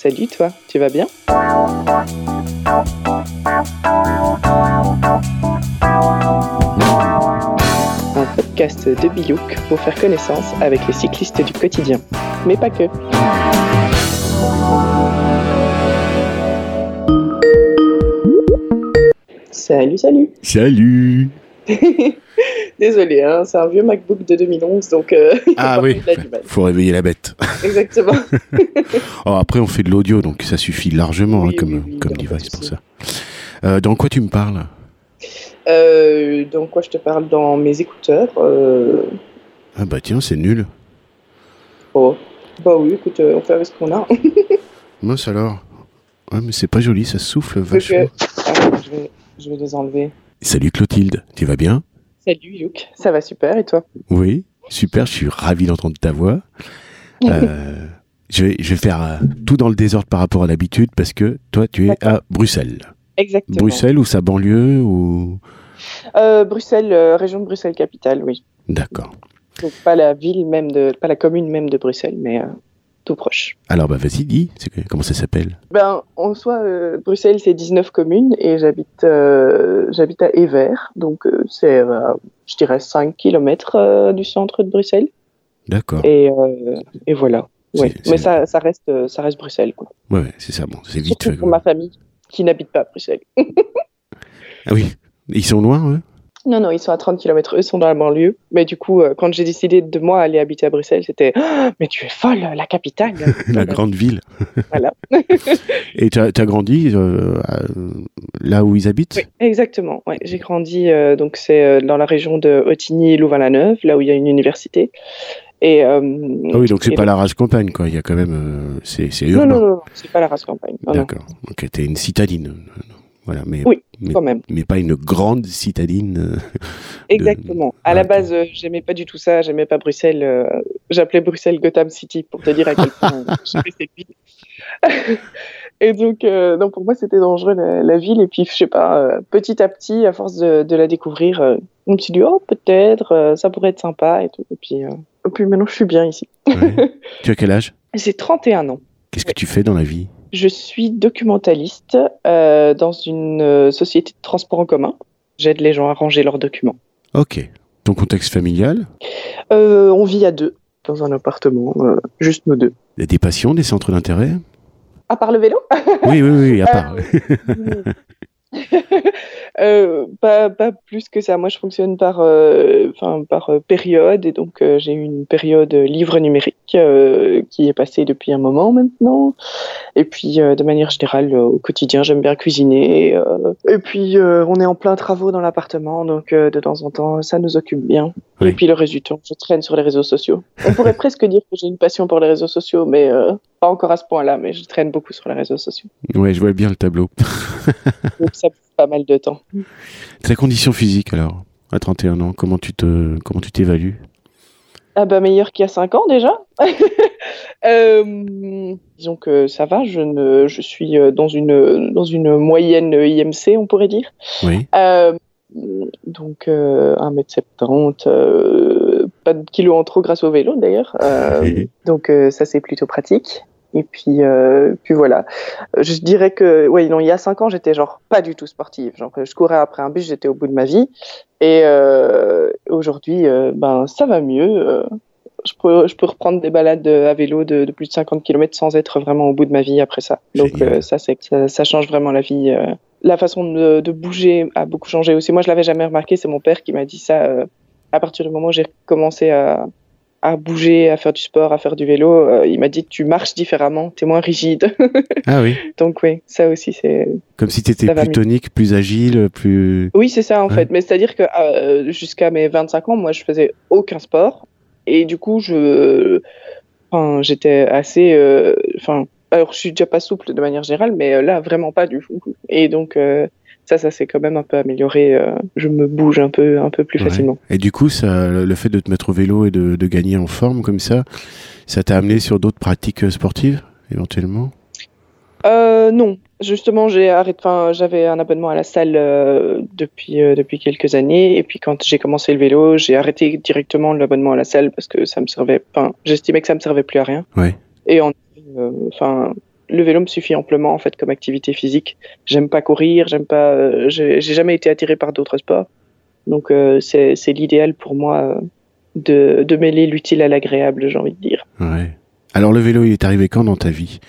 Salut toi, tu vas bien? Un podcast de Bilouk pour faire connaissance avec les cyclistes du quotidien. Mais pas que. Salut, salut Salut Désolé, hein, c'est un vieux MacBook de 2011, donc... euh, Ah oui, faut réveiller la bête. Exactement. Oh, après, on fait de l'audio, donc ça suffit largement Oui, hein, comme, oui, comme device pour ça. Euh, dans quoi tu me parles? Euh, donc, quoi, je te parle? Dans mes écouteurs. euh, Ah bah tiens, c'est nul. Oh, bah oui, écoute, on fait avec ce qu'on a. Mince alors. Ouais, mais c'est pas joli, ça souffle vachement. ah, je, vais, je vais les enlever. Salut Clotilde, tu vas bien? Salut Luc, ça va super et toi? Oui, super, je suis ravi d'entendre ta voix. Euh, je, vais, je vais faire euh, tout dans le désordre par rapport à l'habitude parce que toi, tu es à Bruxelles. Exactement. Bruxelles ou sa banlieue ou... Euh, Bruxelles, région de Bruxelles capitale, oui. D'accord. Donc pas la ville même de, pas la commune même de Bruxelles, mais tout proche. Alors bah vas-y, dis, comment ça s'appelle? Ben, en soi, euh, Bruxelles c'est 19 communes et j'habite, euh, j'habite à Evert, donc euh, c'est, je dirais 5 km du centre de Bruxelles. D'accord. Et, et voilà. Ouais. Mais ça, ça reste, ça reste Bruxelles, quoi. Ouais, c'est ça, bon, c'est vite Surtout pour ma famille qui n'habite pas à Bruxelles. Ah oui, ils sont loin, eux? Non, non, ils sont à 30 km, eux sont dans la banlieue. Mais du coup, euh, quand j'ai décidé de moi aller habiter à Bruxelles, c'était Ah, Mais tu es folle, la capitale La grande ville. Voilà. Et tu as, grandi euh, là où ils habitent? Oui, exactement. Ouais, j'ai grandi, euh, donc c'est dans la région de Otigny-Louvain-la-Neuve, là où il y a une université. Et, euh, Ah oui, donc c'est pas la rage campagne, quoi. Il y a quand même. euh, c'est urbain. non, non, non, c'est pas la race campagne. D'accord. Ok, t'es une citadine. Voilà, mais, Oui, mais, Quand même. mais pas une grande citadine. euh. Exactement. À la base, euh, j'aimais pas du tout ça. J'aimais pas Bruxelles. euh, J'appelais Bruxelles Gotham City pour te dire à quel point euh, j'aimais cette ville. Et donc, euh, donc pour moi, c'était dangereux la, la ville. Et puis, je sais pas, petit à petit, à force de, de la découvrir, je me suis dit, oh, peut-être, ça pourrait être sympa et tout. Et puis, et puis maintenant, je suis bien ici. Ouais. tu as quel âge? J'ai 31 ans. Qu'est-ce que tu fais dans la vie? Je suis documentaliste euh, dans une euh, société de transport en commun. J'aide les gens à ranger leurs documents. Ok. Ton contexte familial? Euh, on vit à deux dans un appartement, euh, juste nous deux. Il y a Des passions, des centres d'intérêt? À part le vélo? Oui, oui, oui, à part. Euh, pas, pas plus que ça. Moi, je fonctionne par, euh, par euh, période. Et donc, euh, j'ai eu une période livre numérique euh, qui est passée depuis un moment maintenant. Et puis, de manière générale, au quotidien, j'aime bien cuisiner. et puis, on est en plein travaux dans l'appartement. Donc, de temps en temps, ça nous occupe bien. Oui. Et puis, le reste du temps, je traîne sur les réseaux sociaux. On pourrait presque dire que j'ai une passion pour les réseaux sociaux, mais pas encore à ce point-là. Mais je traîne beaucoup sur les réseaux sociaux. ouais, je vois bien le tableau. Donc, ça pas mal de temps. Ta condition physique, alors À 31 ans, comment tu te, comment tu t'évalues? Ah bah meilleur qu'il y a 5 ans déjà. Euh, disons que ça va, je, ne, je suis euh, dans une, dans une moyenne IMC, on pourrait dire. Oui. Euh, donc euh, 1m70, euh, pas de kilos en trop grâce au vélo d'ailleurs. Euh, donc euh, ça c'est plutôt pratique. Et puis, euh, puis voilà. Je dirais que, ouais, non, il y a 5 ans, j'étais genre pas du tout sportive. Genre, je courais après un bus, j'étais au bout de ma vie. Et euh, aujourd'hui, euh, ben, ça va mieux. Je, peux, je peux reprendre des balades à vélo de, de plus de 50 km sans être vraiment au bout de ma vie après ça. Donc, ça, c'est, ça, ça change vraiment la vie. La façon de, de bouger a beaucoup changé aussi. Moi, je l'avais jamais remarqué. C'est mon père qui m'a dit ça à partir du moment où j'ai commencé à, à bouger, à faire du sport, à faire du vélo. euh, il m'a dit tu marches différemment, tu es moins rigide. Ah oui. Donc, oui, ça aussi, c'est. Comme si tu étais plus tonique, plus agile, plus. Oui, c'est ça en fait. Mais c'est-à-dire que euh, jusqu'à mes 25 ans, moi, je faisais aucun sport. Et du coup, je, enfin, j'étais assez, euh, enfin, alors je suis déjà pas souple de manière générale, mais là, vraiment pas du tout. Et donc, ça, ça s'est quand même un peu amélioré. euh, je me bouge un peu, un peu plus Ouais. facilement. Et du coup, ça, le fait de te mettre au vélo et de, de gagner en forme comme ça, ça t'a amené sur d'autres pratiques euh, sportives, éventuellement? Euh, non, justement, j'ai arrêté. Enfin, j'avais un abonnement à la salle euh, depuis euh, depuis quelques années, et puis quand j'ai commencé le vélo, j'ai arrêté directement l'abonnement à la salle parce que ça me servait. Enfin, j'estimais que ça me servait plus à rien. Ouais. Et en, enfin, le vélo me suffit amplement en fait comme activité physique. J'aime pas courir, j'aime pas, euh, j'ai jamais été attiré par d'autres sports. Donc euh, c'est l'idéal pour moi de, de mêler l'utile à l'agréable, j'ai envie de dire. Ouais. Alors le vélo, il est arrivé quand dans ta vie?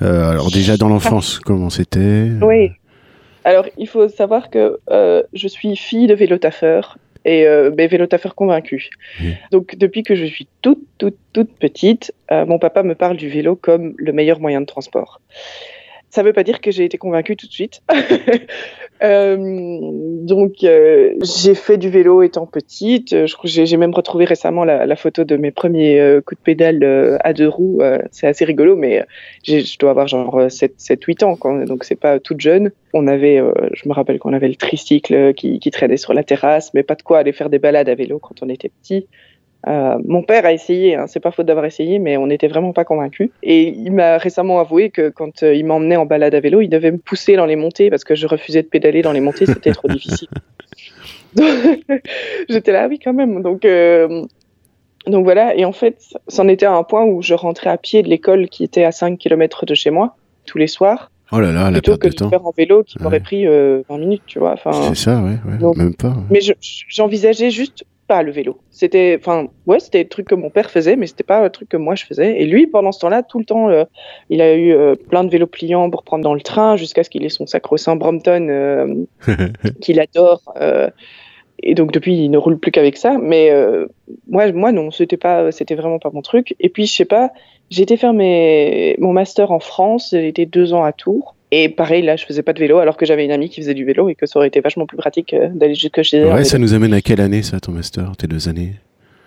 Alors déjà dans l'enfance, comment c'était? Oui. Alors il faut savoir que je suis fille de vélo taffeur et euh, ben, vélo-taffeur convaincu. Donc depuis que je suis toute, toute, toute petite, euh, mon papa me parle du vélo comme le meilleur moyen de transport. Ça ne veut pas dire que j'ai été convaincue tout de suite. euh, donc, euh, j'ai fait du vélo étant petite. J'ai même retrouvé récemment la, photo de mes premiers euh, coups de pédale à deux roues. c'est assez rigolo, mais je dois avoir genre 7-8 ans, quand, donc c'est pas toute jeune. On avait, je me rappelle qu'on avait le tricycle qui traînait sur la terrasse, mais pas de quoi aller faire des balades à vélo quand on était petit. Euh, mon père a essayé, hein, c'est pas faute d'avoir essayé, mais on n'était vraiment pas convaincus. Et il m'a récemment avoué que quand euh, il m'emmenait en balade à vélo, il devait me pousser dans les montées parce que je refusais de pédaler dans les montées, c'était trop difficile. J'étais là, ah oui, quand même. Donc, euh, donc voilà, et en fait, c'en était à un point où je rentrais à pied de l'école qui était à 5 km de chez moi, tous les soirs. Oh là là, plutôt que de, faire en vélo qui m'aurait pris 20 minutes, tu vois. C'est ça, ouais, ouais même pas. Mais j'envisageais juste pas le vélo. C'était, enfin, ouais, c'était le truc que mon père faisait, mais c'était pas le truc que moi je faisais. Et lui, pendant ce temps-là, tout le temps, euh, il a eu euh, plein de vélos pliants pour prendre dans le train jusqu'à ce qu'il ait son sacro-saint Brompton euh, qu'il adore. et donc depuis, il ne roule plus qu'avec ça. Mais moi, moi non, c'était pas, c'était vraiment pas mon truc. Et puis je sais pas, j'ai été faire mes, mon master en France. J'ai été deux ans à Tours. Et pareil, là, je faisais pas de vélo alors que j'avais une amie qui faisait du vélo et que ça aurait été vachement plus pratique euh, d'aller jusque chez elle. Ouais, ça nous amène à quelle année, ça, ton master, tes deux années?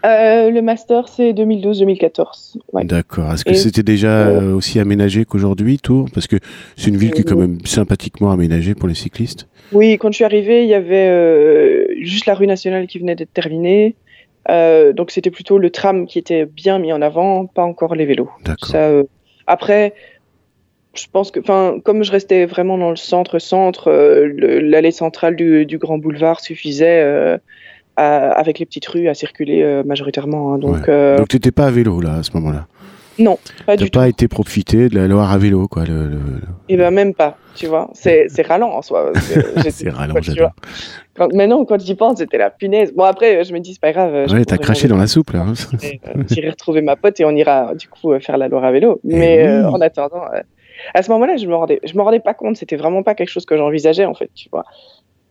Euh, le master, c'est 2012-2014. Ouais. D'accord. Est-ce que c'était déjà euh, aussi aménagé qu'aujourd'hui, Tours? Parce que c'est une ville qui est quand même sympathiquement aménagée pour les cyclistes. Oui, quand je suis arrivée, il y avait euh, juste la rue nationale qui venait d'être terminée. Donc c'était plutôt le tram qui était bien mis en avant, pas encore les vélos. D'accord. après, je pense que, enfin, comme je restais vraiment dans le centre-centre, euh, l'allée centrale du, du, grand boulevard suffisait euh, à, avec les petites rues à circuler euh, majoritairement. Hein, donc, ouais. donc t'étais pas à vélo là à ce moment-là? Non, pas du tout. pas été profité de la Loire à vélo, quoi. Le, le, Eh ben même pas, tu vois. C'est ralent en soi. c'est ralent, j'adore. Maintenant, quand j'y pense, c'était la punaise. Bon après, je me dis c'est pas grave. Ouais, t'as craché dans la soupe là. Hein. J'irai retrouver ma pote et on ira du coup faire la Loire à vélo. Eh Mais oui. en attendant à ce moment-là, je me rendais, je me rendais pas compte. C'était vraiment pas quelque chose que j'envisageais en fait, tu vois.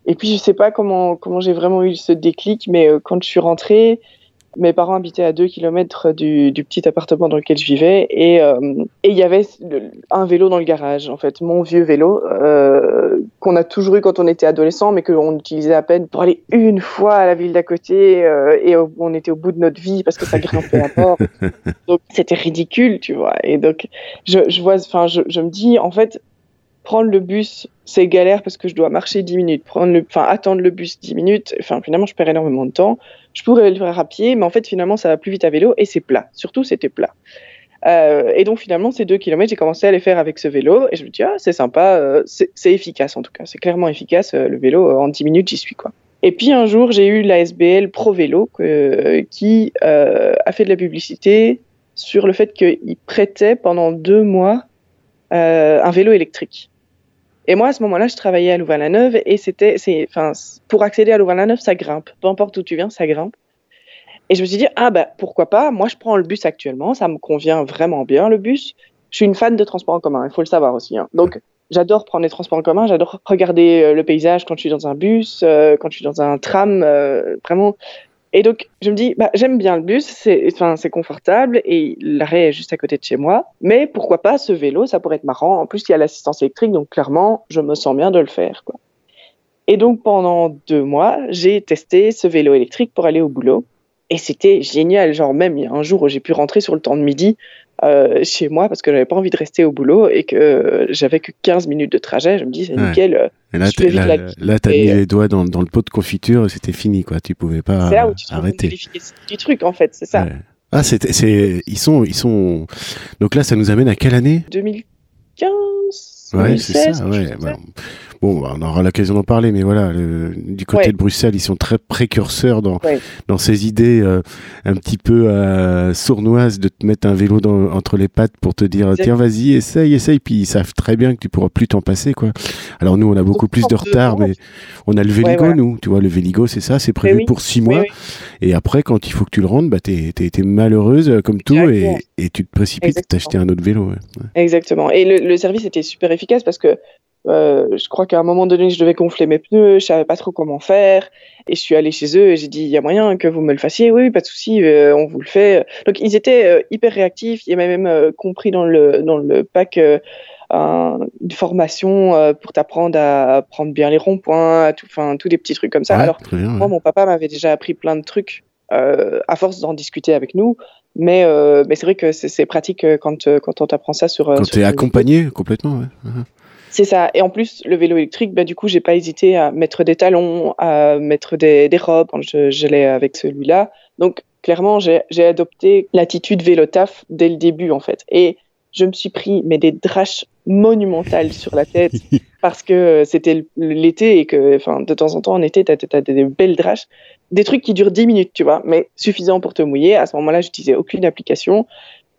Et puis je sais pas comment comment j'ai vraiment eu ce déclic, mais euh, quand je suis rentrée, mes parents habitaient à 2 km du, du, petit appartement dans lequel je vivais et euh, il y avait un vélo dans le garage, en fait, mon vieux vélo euh, qu'on a toujours eu quand on était adolescent, mais qu'on utilisait à peine pour aller une fois à la ville d'à côté euh, et on était au bout de notre vie parce que ça grimpait à bord. Donc c'était ridicule, tu vois. Et donc je, je vois, enfin, je, je me dis, en fait, prendre le bus, c'est galère parce que je dois marcher 10 minutes. Prendre le, attendre le bus 10 minutes, finalement, je perds énormément de temps. Je pourrais le faire à pied, mais en fait, finalement, ça va plus vite à vélo et c'est plat. Surtout, c'était plat. Euh, et donc, finalement, ces deux kilomètres, j'ai commencé à les faire avec ce vélo et je me dis, ah, c'est sympa, euh, c'est efficace en tout cas. C'est clairement efficace. Euh, le vélo, en 10 minutes, j'y suis, quoi. Et puis un jour, j'ai eu la SBL Pro Vélo qui a fait de la publicité sur le fait qu'il prêtait pendant deux mois un vélo électrique. Et moi, à ce moment-là, je travaillais à Louvain-la-Neuve et c'était, pour accéder à Louvain-la-Neuve, ça grimpe. Peu importe où tu viens, ça grimpe. Et je me suis dit, ah bah, pourquoi pas? Moi, je prends le bus actuellement, ça me convient vraiment bien, le bus. Je suis une fan de transport en commun, il faut le savoir aussi. Hein. Donc, j'adore prendre les transports en commun, j'adore regarder euh, le paysage quand je suis dans un bus, euh, quand je suis dans un tram. Euh, vraiment, et donc, je me dis, bah, j'aime bien le bus, c'est, enfin, c'est confortable et l'arrêt est juste à côté de chez moi. Mais pourquoi pas ce vélo, ça pourrait être marrant. En plus, il y a l'assistance électrique, donc clairement, je me sens bien de le faire, quoi. Et donc, pendant deux mois, j'ai testé ce vélo électrique pour aller au boulot. Et c'était génial. Genre, même il y a un jour où j'ai pu rentrer sur le temps de midi euh, chez moi parce que j'avais pas envie de rester au boulot et que euh, j'avais que 15 minutes de trajet. Je me dis, c'est ouais. nickel. Euh, et là, tu as mis les doigts dans, dans le pot de confiture et c'était fini, quoi. Tu pouvais pas C'est là où tu arrêter. du truc, en fait, c'est ça. Ouais. Ah, c'est, c'est, ils sont, ils sont. Donc là, ça nous amène à quelle année? 2015. Ouais, c'est ça. Ouais. Bon, bah, on aura l'occasion d'en parler, mais voilà, du côté de Bruxelles, ils sont très précurseurs dans, dans ces idées euh, un petit peu euh, sournoises de te mettre un vélo dans, entre les pattes pour te dire tiens, vas-y, essaye, essaye. Puis ils savent très bien que tu pourras plus t'en passer, quoi. Alors nous, on a beaucoup plus de retard, mais on a le Véligo, nous. Tu vois, le Véligo, c'est ça, c'est prévu pour six mois. Et après, quand il faut que tu le rendes, bah, t'es es, malheureuse euh, comme tout et, et, tu te précipites à t'acheter un autre vélo. Exactement. Et le, le service était super efficace parce que euh, je crois qu'à un moment donné, je devais gonfler mes pneus, je savais pas trop comment faire, et je suis allé chez eux et j'ai dit il y a moyen que vous me le fassiez, oui, pas de souci, euh, on vous le fait. Donc ils étaient euh, hyper réactifs, ils avaient même compris dans le dans le pack une formation pour t'apprendre à prendre bien les ronds-points, enfin tous des petits trucs comme ça. Alors moi, mon papa m'avait déjà appris plein de trucs à force d'en discuter avec nous. Mais, mais c'est vrai que c'est pratique quand, quand on t'apprend ça sur. Quand tu es accompagné complètement, ouais. C'est ça. Et en plus, le vélo électrique, bah, du coup, j'ai pas hésité à mettre des talons, à mettre des, des robes quand j'allais avec celui-là. Donc, clairement, j'ai adopté l'attitude vélo taf dès le début, en fait. Et je me suis pris mais des draches monumentales sur la tête parce que c'était l'été et que, enfin, de temps en temps en été, t'as as des belles draches, des trucs qui durent 10 minutes, tu vois, mais suffisant pour te mouiller. À ce moment-là, j'utilisais aucune application.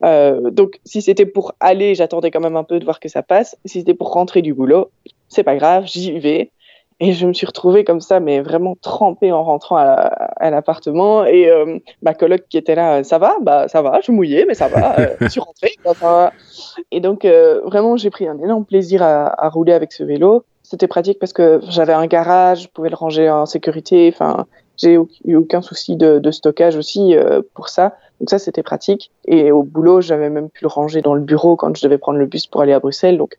Euh, donc, si c'était pour aller, j'attendais quand même un peu de voir que ça passe. Si c'était pour rentrer du boulot, c'est pas grave, j'y vais. Et je me suis retrouvée comme ça, mais vraiment trempée en rentrant à l'appartement. Et euh, ma coloc qui était là, ça va? Bah ça va, je mouillée, mais ça va. Euh, je suis rentrée. Et donc vraiment, j'ai pris un énorme plaisir à, à rouler avec ce vélo. C'était pratique parce que j'avais un garage, je pouvais le ranger en sécurité. Enfin, j'ai eu aucun souci de, stockage aussi pour ça. Donc ça, c'était pratique. Et au boulot, j'avais même pu le ranger dans le bureau quand je devais prendre le bus pour aller à Bruxelles. Donc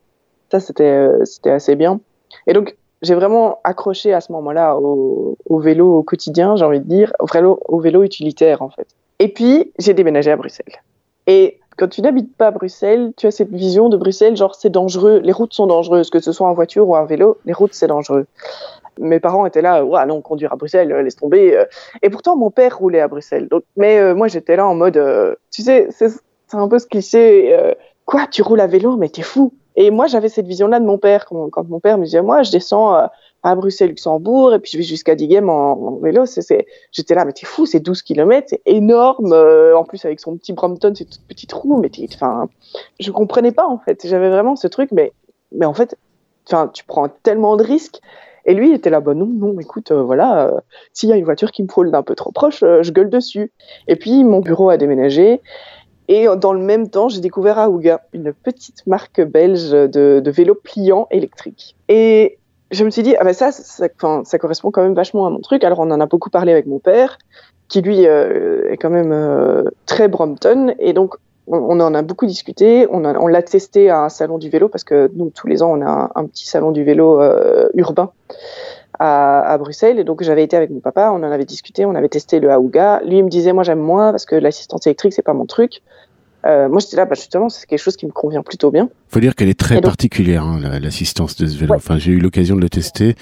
ça, c'était euh, assez bien. Et donc j'ai vraiment accroché à ce moment-là au, au, vélo au quotidien, j'ai envie de dire, au vélo, au vélo utilitaire en fait. Et puis j'ai déménagé à Bruxelles. Et quand tu n'habites pas à Bruxelles, tu as cette vision de Bruxelles, genre c'est dangereux, les routes sont dangereuses, que ce soit en voiture ou en vélo, les routes c'est dangereux mes parents étaient là, ouais, non, conduire à Bruxelles, euh, laisse tomber. Euh. Et pourtant, mon père roulait à Bruxelles. Donc, mais euh, moi, j'étais là en mode, tu sais, c'est un peu ce cliché, quoi, tu roules à vélo, mais t'es fou. Et moi, j'avais cette vision-là de mon père. Quand, mon père me disait, moi, je descends à Bruxelles-Luxembourg et puis je vais jusqu'à Dighem en, vélo. C'est, j'étais là, mais t'es fou, c'est 12 km, c'est énorme. en plus, avec son petit Brompton, c'est toute petite roue, mais enfin, je comprenais pas, en fait. J'avais vraiment ce truc, mais, mais en fait, enfin, tu prends tellement de risques. Et lui, il était là, bah non, non, écoute, euh, voilà, euh, s'il y a une voiture qui me frôle d'un peu trop proche, euh, je gueule dessus. Et puis, mon bureau a déménagé. Et dans le même temps, j'ai découvert Aouga, une petite marque belge de, vélos pliants électriques. Et je me suis dit, ah ben ça, ça, ça, correspond quand même vachement à mon truc. Alors, on en a beaucoup parlé avec mon père, qui lui est quand même très Brompton. Et donc, on, en a beaucoup discuté. On, l'a testé à un salon du vélo parce que nous, tous les ans, on a un, petit salon du vélo euh, urbain à, Bruxelles. Et donc, j'avais été avec mon papa, on en avait discuté, on avait testé le Aouga. Lui, il me disait, moi, j'aime moins parce que l'assistance électrique, c'est pas mon truc. Euh, moi, j'étais là, bah, justement, c'est quelque chose qui me convient plutôt bien. Faut dire qu'elle est très particulière, hein, l'assistance de ce vélo. Enfin, j'ai eu l'occasion de le tester.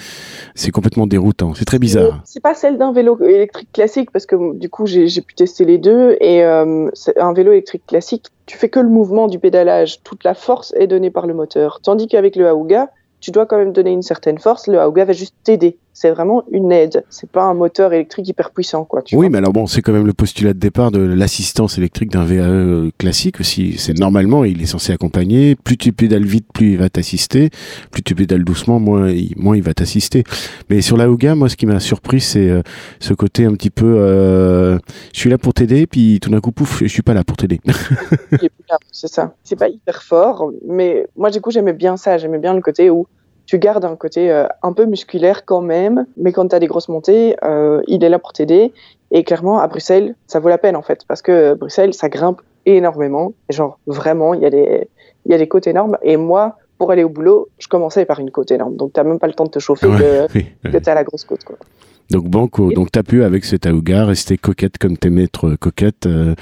C'est complètement déroutant. C'est très bizarre. C'est pas celle d'un vélo électrique classique parce que du coup, j'ai pu tester les deux. Et euh, un vélo électrique classique, tu fais que le mouvement du pédalage. Toute la force est donnée par le moteur. Tandis qu'avec le Aouga, tu dois quand même donner une certaine force. Le Aouga va juste t'aider c'est vraiment une aide. C'est pas un moteur électrique hyper puissant, quoi. oui, mais alors bon, c'est quand même le postulat de départ de l'assistance électrique d'un VAE classique aussi. C'est normalement, il est censé accompagner. Plus tu pédales vite, plus il va t'assister. Plus tu pédales doucement, moins il, moins il va t'assister. Mais sur la Ouga, moi, ce qui m'a surpris, c'est euh, ce côté un petit peu, euh, je suis là pour t'aider, puis tout d'un coup, pouf, je suis pas là pour t'aider. c'est ça. C'est pas hyper fort, mais moi, du coup, j'aimais bien ça. J'aimais bien le côté où tu gardes un côté euh, un peu musculaire quand même, mais quand tu as des grosses montées, euh, il est là pour t'aider. Et clairement, à Bruxelles, ça vaut la peine en fait, parce que Bruxelles, ça grimpe énormément. genre, vraiment, il y, a des, y a des côtes énormes. Et moi, pour aller au boulot, je commençais par une côte énorme. Donc, tu même pas le temps de te chauffer que, tu as la grosse côte. Quoi. Donc banco, donc t'as pu avec cet Aouga rester coquette comme tes maîtres coquettes, euh,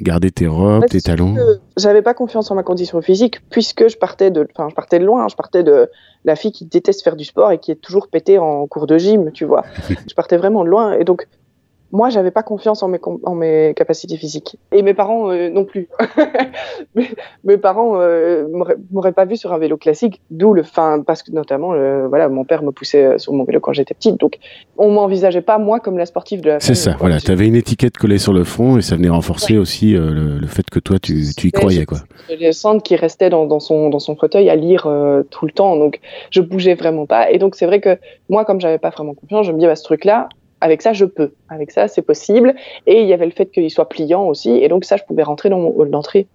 garder tes robes, tes talons. J'avais pas confiance en ma condition physique puisque je partais de, enfin je partais de loin, je partais de la fille qui déteste faire du sport et qui est toujours pétée en cours de gym, tu vois. je partais vraiment loin et donc moi, j'avais pas confiance en mes, en mes capacités physiques. Et mes parents euh, non plus. mes, parents euh, m'auraient pas vu sur un vélo classique, d'où le fin, parce que notamment, voilà, mon père me poussait euh, sur mon vélo quand j'étais petite. Donc, on m'envisageait pas, moi, comme la sportive de la C'est ça, voilà. Tu avais une étiquette collée sur le front et ça venait renforcer aussi euh, le, fait que toi, tu, tu y croyais, quoi. Le centre qui restait dans, dans, son, dans son fauteuil à lire tout le temps. Donc, je bougeais vraiment pas. Et donc, c'est vrai que moi, comme j'avais pas vraiment confiance, je me dis, bah, ce truc-là, avec ça, je peux. Avec ça, c'est possible. Et il y avait le fait qu'il soit pliant aussi. Et donc, ça, je pouvais rentrer dans mon hall d'entrée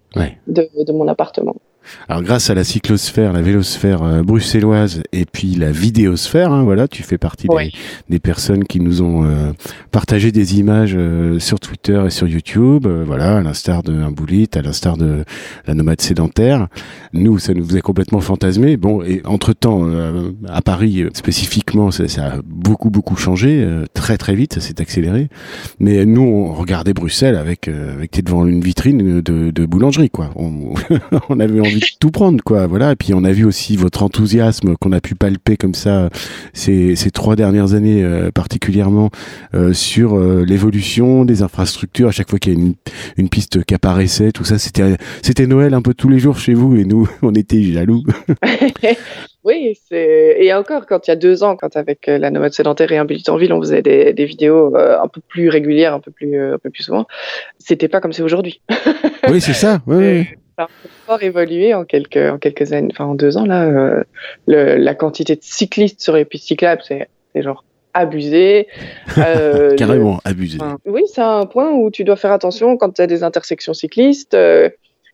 de, de, mon appartement. Alors grâce à la cyclosphère, la vélosphère euh, bruxelloise et puis la vidéosphère, hein, voilà, tu fais partie des, personnes qui nous ont euh, partagé des images euh, sur Twitter et sur YouTube, voilà, à l'instar de un boulit, à l'instar de la nomade sédentaire. Nous, ça nous faisait complètement fantasmer. Bon, et entre temps, à Paris spécifiquement, ça, a beaucoup beaucoup changé, très très vite, ça s'est accéléré. Mais nous, on regardait Bruxelles avec, avec t'es devant une vitrine de, de boulangerie, quoi. On, on avait envie tout prendre, quoi. Voilà. Et puis on a vu aussi votre enthousiasme qu'on a pu palper comme ça ces, ces trois dernières années euh, particulièrement euh, sur euh, l'évolution des infrastructures. À chaque fois qu'il y a une, une piste qui apparaissait, tout ça, c'était c'était Noël un peu tous les jours chez vous et nous on était jaloux. oui, et encore quand il y a deux ans, quand avec la nomade sédentaire et un en ville, on faisait des, des vidéos un peu plus régulières, un peu plus un peu plus souvent. C'était pas comme c'est aujourd'hui. oui, c'est ça. Oui ça a fort évolué en quelques, en quelques années, enfin en deux ans là. Euh, le, la quantité de cyclistes sur les pistes cyclables, c'est genre abusé. Euh, Carrément abusé. oui, c'est un point où tu dois faire attention quand tu as des intersections cyclistes. Euh,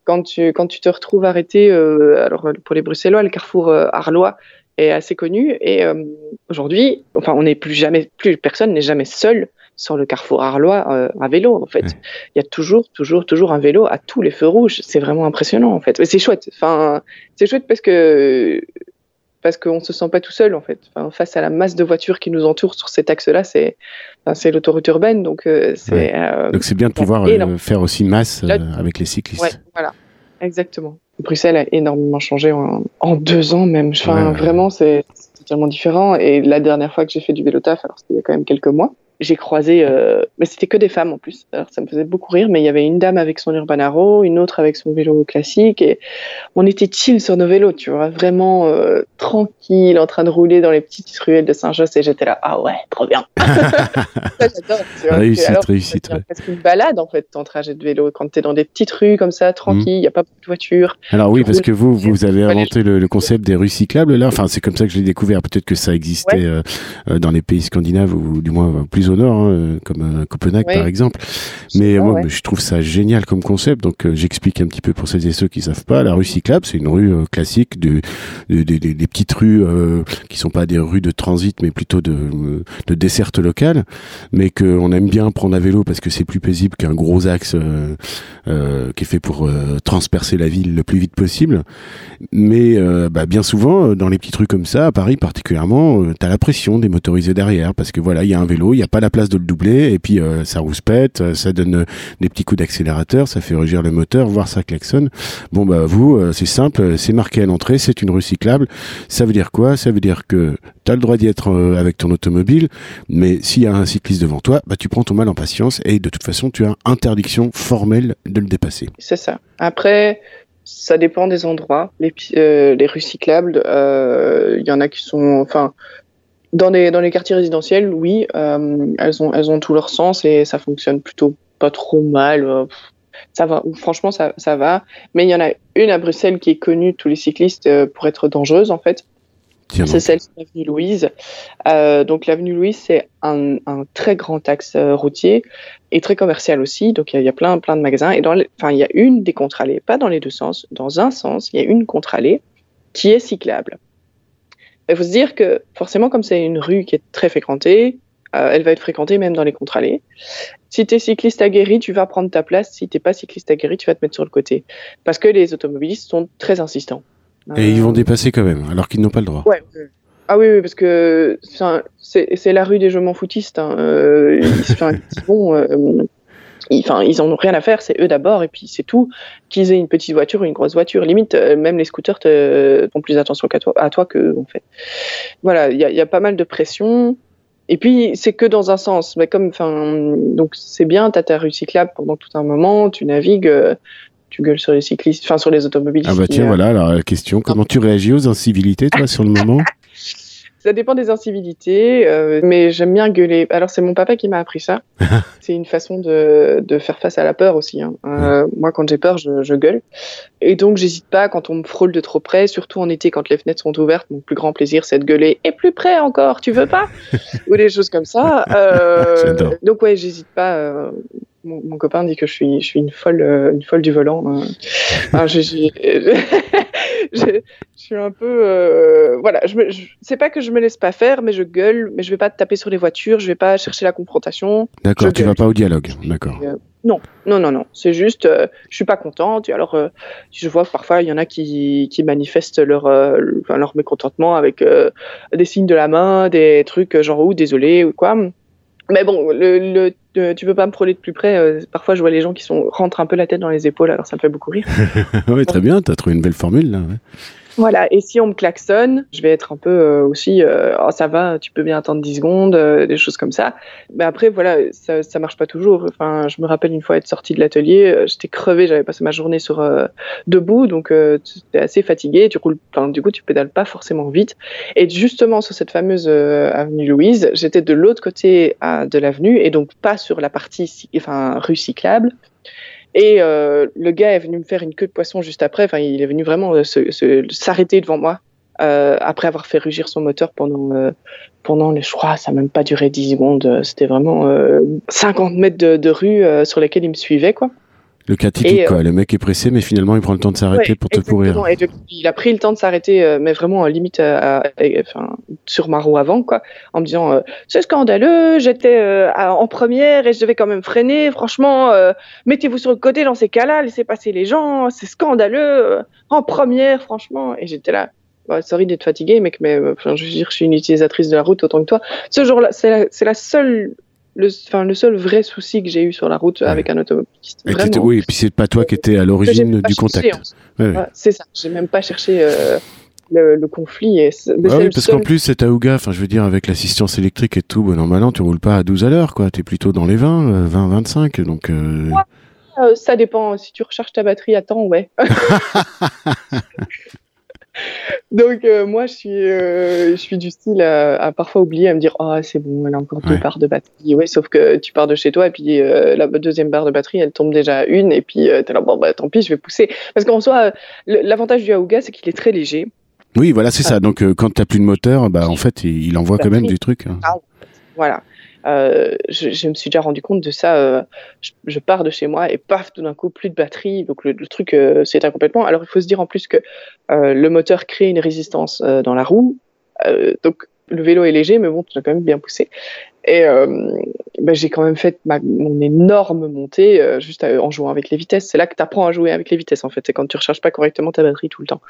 quand tu, quand tu te retrouves arrêté, alors pour les Bruxellois, le carrefour Arlois est assez connu. Et aujourd'hui, enfin, on n'est plus jamais, plus personne n'est jamais seul sur le carrefour Arlois euh, à vélo en fait. Il y a toujours, toujours, toujours un vélo à tous les feux rouges. C'est vraiment impressionnant en fait. Mais c'est chouette. Enfin, c'est chouette parce que parce qu'on se sent pas tout seul en fait. Enfin, face à la masse de voitures qui nous entourent sur cet axe-là, c'est c'est l'autoroute urbaine, donc euh, c'est. Euh, donc c'est bien de pouvoir faire aussi masse avec les cyclistes. Ouais, voilà, exactement. Bruxelles a énormément changé en, en deux ans même. Enfin, vraiment, c'est totalement différent. Et la dernière fois que j'ai fait du vélo taf, alors c'était il y a quand même quelques mois, j'ai croisé, euh, mais c'était que des femmes en plus. Alors ça me faisait beaucoup rire, mais il y avait une dame avec son Urbanaro, une autre avec son vélo classique, et on était chill sur nos vélos, tu vois, vraiment euh, tranquille, en train de rouler dans les petites ruelles de Saint-Josse, et j'étais là, ah ouais, trop bien. J'adore. Réussite, réussite. C'est une balade en fait, ton trajet de vélo, quand tu es dans des petites rues comme ça, tranquille, il n'y a pas beaucoup de voitures. Alors oui, parce que vous, vous avez inventé le, concept des rues cyclables là. Enfin, c'est comme ça que je l'ai découvert. Peut-être que ça existait euh, dans les pays scandinaves ou du moins plus au nord, hein, euh, comme euh, Copenhague par exemple. Mais moi, je trouve ça génial comme concept. Donc, euh, j'explique un petit peu pour celles et ceux qui savent pas. La rue cyclable, c'est une rue classique de, des petites rues qui sont pas des rues de transit, mais plutôt de, de desserte locale, mais qu'on aime bien prendre à vélo parce que c'est plus paisible qu'un gros axe qui est fait pour transpercer la ville le plus vite possible. Mais bah, bien souvent, dans les petites rues comme ça, à Paris particulièrement, tu as la pression des motorisés derrière parce que voilà, il y a un vélo, il n'y a pas la place de le doubler et puis euh, ça rouspète, euh, ça donne euh, des petits coups d'accélérateur, ça fait rugir le moteur, voire ça klaxonne. Bon bah vous, c'est simple, c'est marqué à l'entrée, c'est une recyclable. Ça veut dire quoi? Ça veut dire que tu as le droit d'y être avec ton automobile, mais s'il y a un cycliste devant toi, bah tu prends ton mal en patience et de toute façon tu as interdiction formelle de le dépasser. C'est ça. Après, ça dépend des endroits. Les, les rues cyclables, il y en a qui sont, enfin, dans les, dans les quartiers résidentiels, oui, euh, elles, ont, elles ont tout leur sens et ça fonctionne plutôt pas trop mal. Euh, ça va, franchement, ça, ça va. Mais il y en a une à Bruxelles qui est connue tous les cyclistes euh, pour être dangereuse, en fait. C'est celle de l'avenue Louise. Donc l'avenue Louise, c'est un, un, très grand axe routier et très commercial aussi. Donc il y, y, a plein, plein de magasins. Et dans, enfin, il y a une des contre-allées, pas dans les deux sens, dans un sens, il y a une contre-allée qui est cyclable. Il faut se dire que forcément, comme c'est une rue qui est très fréquentée, euh, elle va être fréquentée même dans les contre-allées. Si tu es cycliste aguerri, tu vas prendre ta place. Si tu n'es pas cycliste aguerri, tu vas te mettre sur le côté. Parce que les automobilistes sont très insistants. Et ils vont dépasser quand même, alors qu'ils n'ont pas le droit. Ouais. Ah oui, oui parce que c'est la rue des je m'en foutistes. Hein. Euh, ils, vont, euh, enfin, ils en ont rien à faire, c'est eux d'abord, et puis c'est tout. Qu'ils aient une petite voiture ou une grosse voiture, limite, euh, même les scooters te font plus attention qu'à toi, à toi que en fait. Voilà, il y a, y a, pas mal de pression. Et puis, c'est que dans un sens. Mais comme, enfin, donc c'est bien, tu as ta rue cyclable pendant tout un moment, tu navigues, euh, tu gueules sur les cyclistes, enfin sur les automobilistes. Ah bah tiens, voilà, alors la question, comment tu réagis aux incivilités, toi, sur le moment? Ça dépend des incivilités, euh, mais j'aime bien gueuler. Alors c'est mon papa qui m'a appris ça. c'est une façon de, de, faire face à la peur aussi. Hein. Euh, moi, quand j'ai peur, je, je, gueule. Et donc, j'hésite pas quand on me frôle de trop près, surtout en été quand les fenêtres sont ouvertes. Mon plus grand plaisir, c'est de gueuler. Et plus près encore, tu veux pas? Ou des choses comme ça. Euh, donc ouais, j'hésite pas. Mon, mon, copain dit que je suis, je suis une folle, euh, une folle du volant. Hein. Je, je, je, suis un peu, euh, voilà. Je, me, c'est pas que je me laisse pas faire, mais je gueule, mais je vais pas taper sur les voitures, je vais pas chercher la confrontation. D'accord, tu vas pas au dialogue, d'accord. Euh, non, non, non, non. C'est juste, euh, je suis pas contente. Alors, je vois que parfois il y en a qui, qui manifestent leur, leur mécontentement avec des signes de la main, des trucs genre ou désolé ou quoi. Mais bon, le, le, tu peux pas me frôler de plus près. Euh, parfois, je vois les gens qui sont rentrent un peu la tête dans les épaules, alors ça me fait beaucoup rire. oui, très bien. Tu as trouvé une belle formule là. Ouais. Voilà, et si on me klaxonne, je vais être un peu euh, aussi, euh, oh, ça va, tu peux bien attendre 10 secondes, euh, des choses comme ça. Mais après, voilà, ça, ça marche pas toujours. Enfin, je me rappelle une fois être sortie de l'atelier, euh, j'étais crevée, j'avais passé ma journée sur euh, debout, donc tu es assez fatigué, tu roules, enfin, du coup, tu pédales pas forcément vite. Et justement, sur cette fameuse avenue Louise, j'étais de l'autre côté de l'avenue, et donc pas sur la partie, enfin, rue cyclable. Et euh, le gars est venu me faire une queue de poisson juste après. Enfin, il est venu vraiment s'arrêter devant moi euh, après avoir fait rugir son moteur pendant euh, pendant les, je crois, ça n'a même pas duré 10 secondes. C'était vraiment 50 mètres de, de rue sur lesquels il me suivait, quoi. Le cas typique, quoi. Le mec est pressé, mais finalement, il prend le temps de s'arrêter ouais, pour te pourrir. Et il a pris le temps de s'arrêter, euh, mais vraiment limite à, à, enfin, sur ma roue avant, quoi, en me disant euh, c'est scandaleux, j'étais euh, en première et je devais quand même freiner. Franchement, mettez-vous sur le côté dans ces cas-là, laissez passer les gens, c'est scandaleux. en première, franchement. Et j'étais là. Bah, sorry d'être fatigué, mec, mais enfin, je veux dire, je suis une utilisatrice de la route autant que toi. Ce jour-là, c'est la, la seule le, enfin, le seul vrai souci que j'ai eu sur la route ouais. avec un automobiliste. Et oui, et puis c'est pas toi qui étais à l'origine du contact. Ouais, ouais. c'est ça. J'ai même pas cherché euh, le, le, conflit. Et bah oui, parce qu'en plus, c'est Aouga, enfin, je veux dire, avec l'assistance électrique et tout, bon, normalement, tu roules pas à 12 à l'heure, quoi. Tu es plutôt dans les 20, 20, 25. Donc, euh... euh, ça dépend. Si tu recharges ta batterie à temps, ouais. Donc euh, moi, je suis, euh, je suis du style à, à, parfois oublier, à me dire, oh c'est bon, elle a encore deux barres de batterie. Ouais, sauf que tu pars de chez toi et puis euh, la deuxième barre de batterie, elle tombe déjà à une et puis t'es là, bon bah tant pis, je vais pousser. Parce qu'en soi, l'avantage du Aouga, c'est qu'il est très léger. Oui, voilà, c'est ça. Donc quand t'as plus de moteur, bah en fait, il, il envoie quand même du truc. Hein. Voilà. Euh, je, me suis déjà rendu compte de ça. Euh, je, pars de chez moi et paf, tout d'un coup, plus de batterie. Donc le, truc euh, s'éteint complètement. Alors il faut se dire en plus que euh, le moteur crée une résistance dans la roue. donc le vélo est léger, mais bon, tu as quand même bien poussé. Et ben, j'ai quand même fait mon énorme montée juste en jouant avec les vitesses. C'est là que tu apprends à jouer avec les vitesses en fait. C'est quand tu recharges pas correctement ta batterie tout le temps.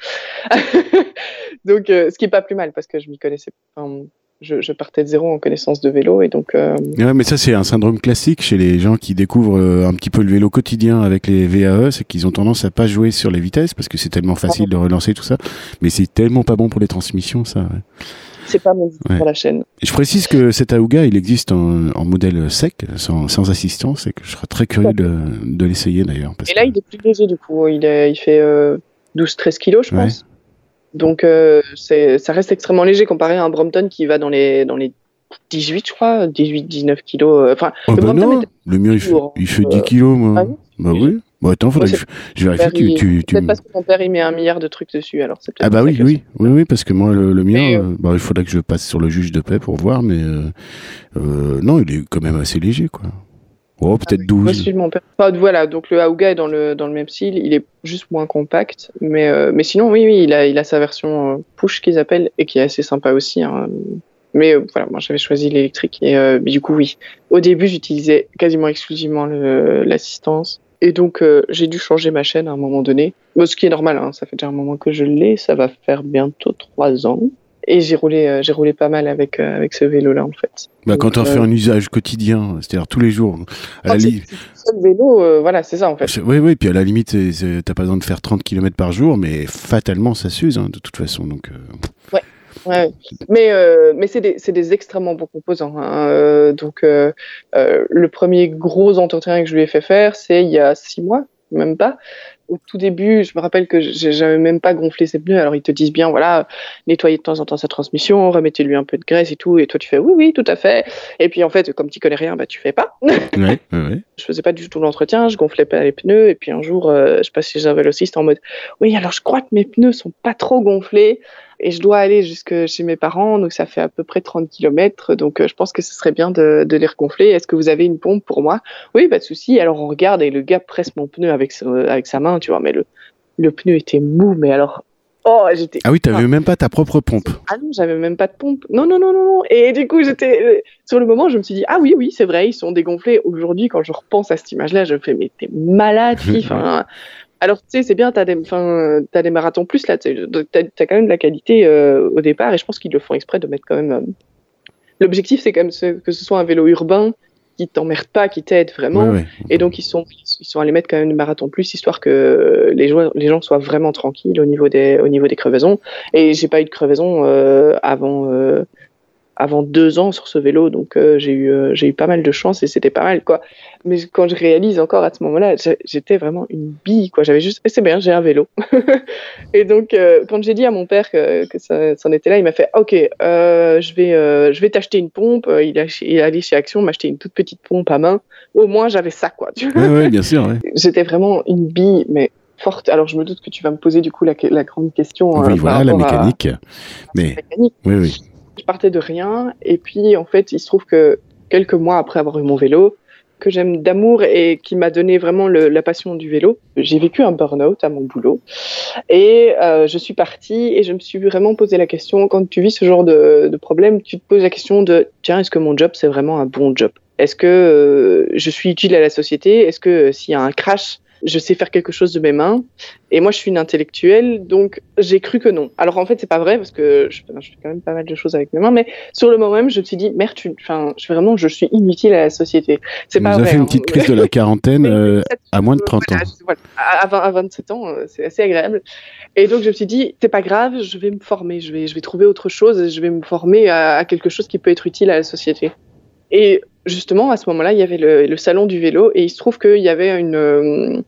donc ce qui est pas plus mal parce que je m'y connaissais. Enfin, je, je, partais de zéro en connaissance de vélo et donc. Euh... Ouais, mais ça c'est un syndrome classique chez les gens qui découvrent euh, un petit peu le vélo quotidien avec les VAE, c'est qu'ils ont tendance à pas jouer sur les vitesses parce que c'est tellement facile de relancer tout ça, mais c'est tellement pas bon pour les transmissions ça. Ouais. C'est pas bon ouais. pour la chaîne. Je précise que cet Aouga, il existe en, en modèle sec, sans, sans, assistance, et que je serais très curieux de, de l'essayer d'ailleurs. Et là, il est plus léger du coup. Il, est, il fait euh, 12-13 kilos, je pense. Donc euh, ça reste extrêmement léger comparé à un Brompton qui va dans les, dans les 18, je crois, 18-19 kilos. Enfin, oh le, bah non, le mien il fait, il fait 10 kilos, moi. Ah oui bah oui. Bon, attends, faudrait que je, vérifie. Tu, tu, tu... Peut-être parce que ton père il met un milliard de trucs dessus, alors c'est Ah bah oui, oui, oui, oui, parce que moi le, le mien, euh... bah, il faudrait que je passe sur le juge de paix pour voir, mais euh, euh, non, il est quand même assez léger, quoi. Oh, peut-être ah, 12. Moi, mon père. Enfin, voilà, donc le Aouga est dans le, dans le même style, il est juste moins compact, mais, euh, mais sinon, oui, oui, il a, il a sa version euh, push qu'ils appellent et qui est assez sympa aussi. Hein. Mais euh, voilà, moi j'avais choisi l'électrique et euh, du coup, oui. Au début, j'utilisais quasiment exclusivement l'assistance et donc j'ai dû changer ma chaîne à un moment donné. Bon, ce qui est normal, hein, ça fait déjà un moment que je l'ai, ça va faire bientôt trois ans. Et j'ai roulé, euh, j'ai roulé pas mal avec euh, avec ce vélo-là en fait. Bah, quand on euh... fait un usage quotidien, c'est-à-dire tous les jours. À la li... le vélo, euh, voilà, c'est ça en fait. Oui, oui, puis à la limite, t'as pas besoin de faire 30 km par jour, mais fatalement ça s'use hein, de toute façon. Donc. Ouais. Ouais. Mais, euh, mais c'est des, des, extrêmement bons composants. Hein. Euh, donc, euh, le premier gros entretien que je lui ai fait faire, c'est il y a six mois, même pas au tout début, je me rappelle que j'avais même pas gonflé ses pneus. Alors ils te disent bien, voilà, nettoyez de temps en temps sa transmission, remettez-lui un peu de graisse et tout. Et toi tu fais oui, oui, tout à fait. Et puis en fait, comme tu connais rien, bah tu fais pas. ouais, ouais. Je faisais pas du tout l'entretien, je gonflais pas les pneus. Et puis un jour, euh, je passais chez un vélociste en mode, oui, alors je crois que mes pneus sont pas trop gonflés et je dois aller jusque chez mes parents, donc ça fait à peu près 30 km, donc euh, je pense que ce serait bien de, de les regonfler. Est-ce que vous avez une pompe pour moi? Oui, pas de souci. Alors on regarde et le gars presse mon pneu avec, avec sa main, tu vois, mais le, le pneu était mou, mais alors Oh, j'étais. Ah oui, t'avais même pas ta propre pompe. Ah non, j'avais même pas de pompe. Non, non, non, non, non. Et du coup, j'étais euh, sur le moment, je me suis dit ah oui, oui, c'est vrai, ils sont dégonflés. Aujourd'hui, quand je repense à cette image-là, je me fais mais t'es malade, fille. enfin, alors, tu sais, c'est bien, tu as, as, des marathons plus, là, tu as, quand même de la qualité euh, au départ, et je pense qu'ils le font exprès de mettre quand même. Euh, l'objectif, c'est quand même que ce soit un vélo urbain qui t'emmerde pas, qui t'aide vraiment. Et donc, ils sont, ils sont allés mettre quand même des marathons plus, histoire que les, joueurs, les gens soient vraiment tranquilles au niveau des, au niveau des crevaisons. Et j'ai pas eu de crevaison euh, avant avant deux ans sur ce vélo, donc euh, j'ai eu euh, j'ai eu pas mal de chance et c'était pas mal quoi. Mais quand je réalise encore à ce moment-là, j'étais vraiment une bille quoi. J'avais juste, c'est bien, j'ai un vélo. et donc euh, quand j'ai dit à mon père que, que ça, en était là, il m'a fait ok, je vais je vais t'acheter une pompe. Il, a, il est allé chez Action m'acheter une toute petite pompe à main. Au moins j'avais ça quoi. Tu Oui, bien sûr. J'étais vraiment une bille, mais forte. Alors je me doute que tu vas me poser du coup la, la grande question. Oui, voilà la mécanique. Mais mécanique. oui, oui. Je partais de rien. Et puis en fait, il se trouve que quelques mois après avoir eu mon vélo, que j'aime d'amour et qui m'a donné vraiment la passion du vélo. J'ai vécu un burn-out à mon boulot. Et euh, je suis partie et je me suis vraiment posé la question, quand tu vis ce genre de, de problème, tu te poses la question de, tiens, est-ce que mon job, c'est vraiment un bon job? Est-ce que euh, je suis utile à la société? Est-ce que euh, s'il y a un crash, je sais faire quelque chose de mes mains. Et moi, je suis une intellectuelle, donc j'ai cru que non. Alors en fait, c'est pas vrai parce que je, fais quand même pas mal de choses avec mes mains, mais sur le moment même, je me suis dit merde, enfin, je, vraiment, je suis inutile à la société. C'est pas vrai. fait une hein. petite crise de la quarantaine euh, à moins de 30 ans. À, à, 27 ans, euh, c'est assez agréable. Et donc je me suis dit, c'est pas grave, je vais me former, je vais, je vais trouver autre chose, je vais me former à, à quelque chose qui peut être utile à la société. Et justement, à ce moment-là, il y avait le, le, salon du vélo et il se trouve qu'il y avait une, euh,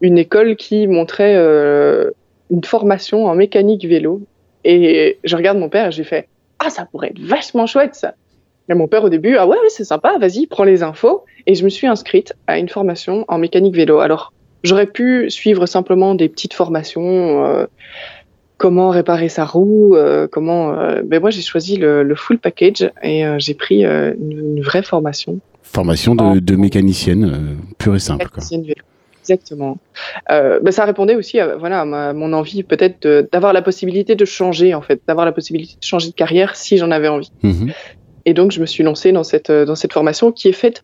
une école qui montrait euh, une formation en mécanique vélo. Et je regarde mon père et j'ai fait Ah, ça pourrait être vachement chouette ça. Et mon père au début, ah ouais, c'est sympa, vas-y, prends les infos. Et je me suis inscrite à une formation en mécanique vélo. Alors, j'aurais pu suivre simplement des petites formations, euh, comment réparer sa roue, euh, comment. Euh, mais moi, j'ai choisi le, le, full package et euh, j'ai pris une, une, vraie formation. Formation de, de mécanicienne, pure et simple. Mécanicienne vélo. Exactement. Euh, ben ça répondait aussi à, voilà, à mon envie peut-être d'avoir la possibilité de changer, en fait, d'avoir la possibilité de changer de carrière si j'en avais envie. Mmh Et donc, je me suis lancée dans cette, dans cette formation qui est faite.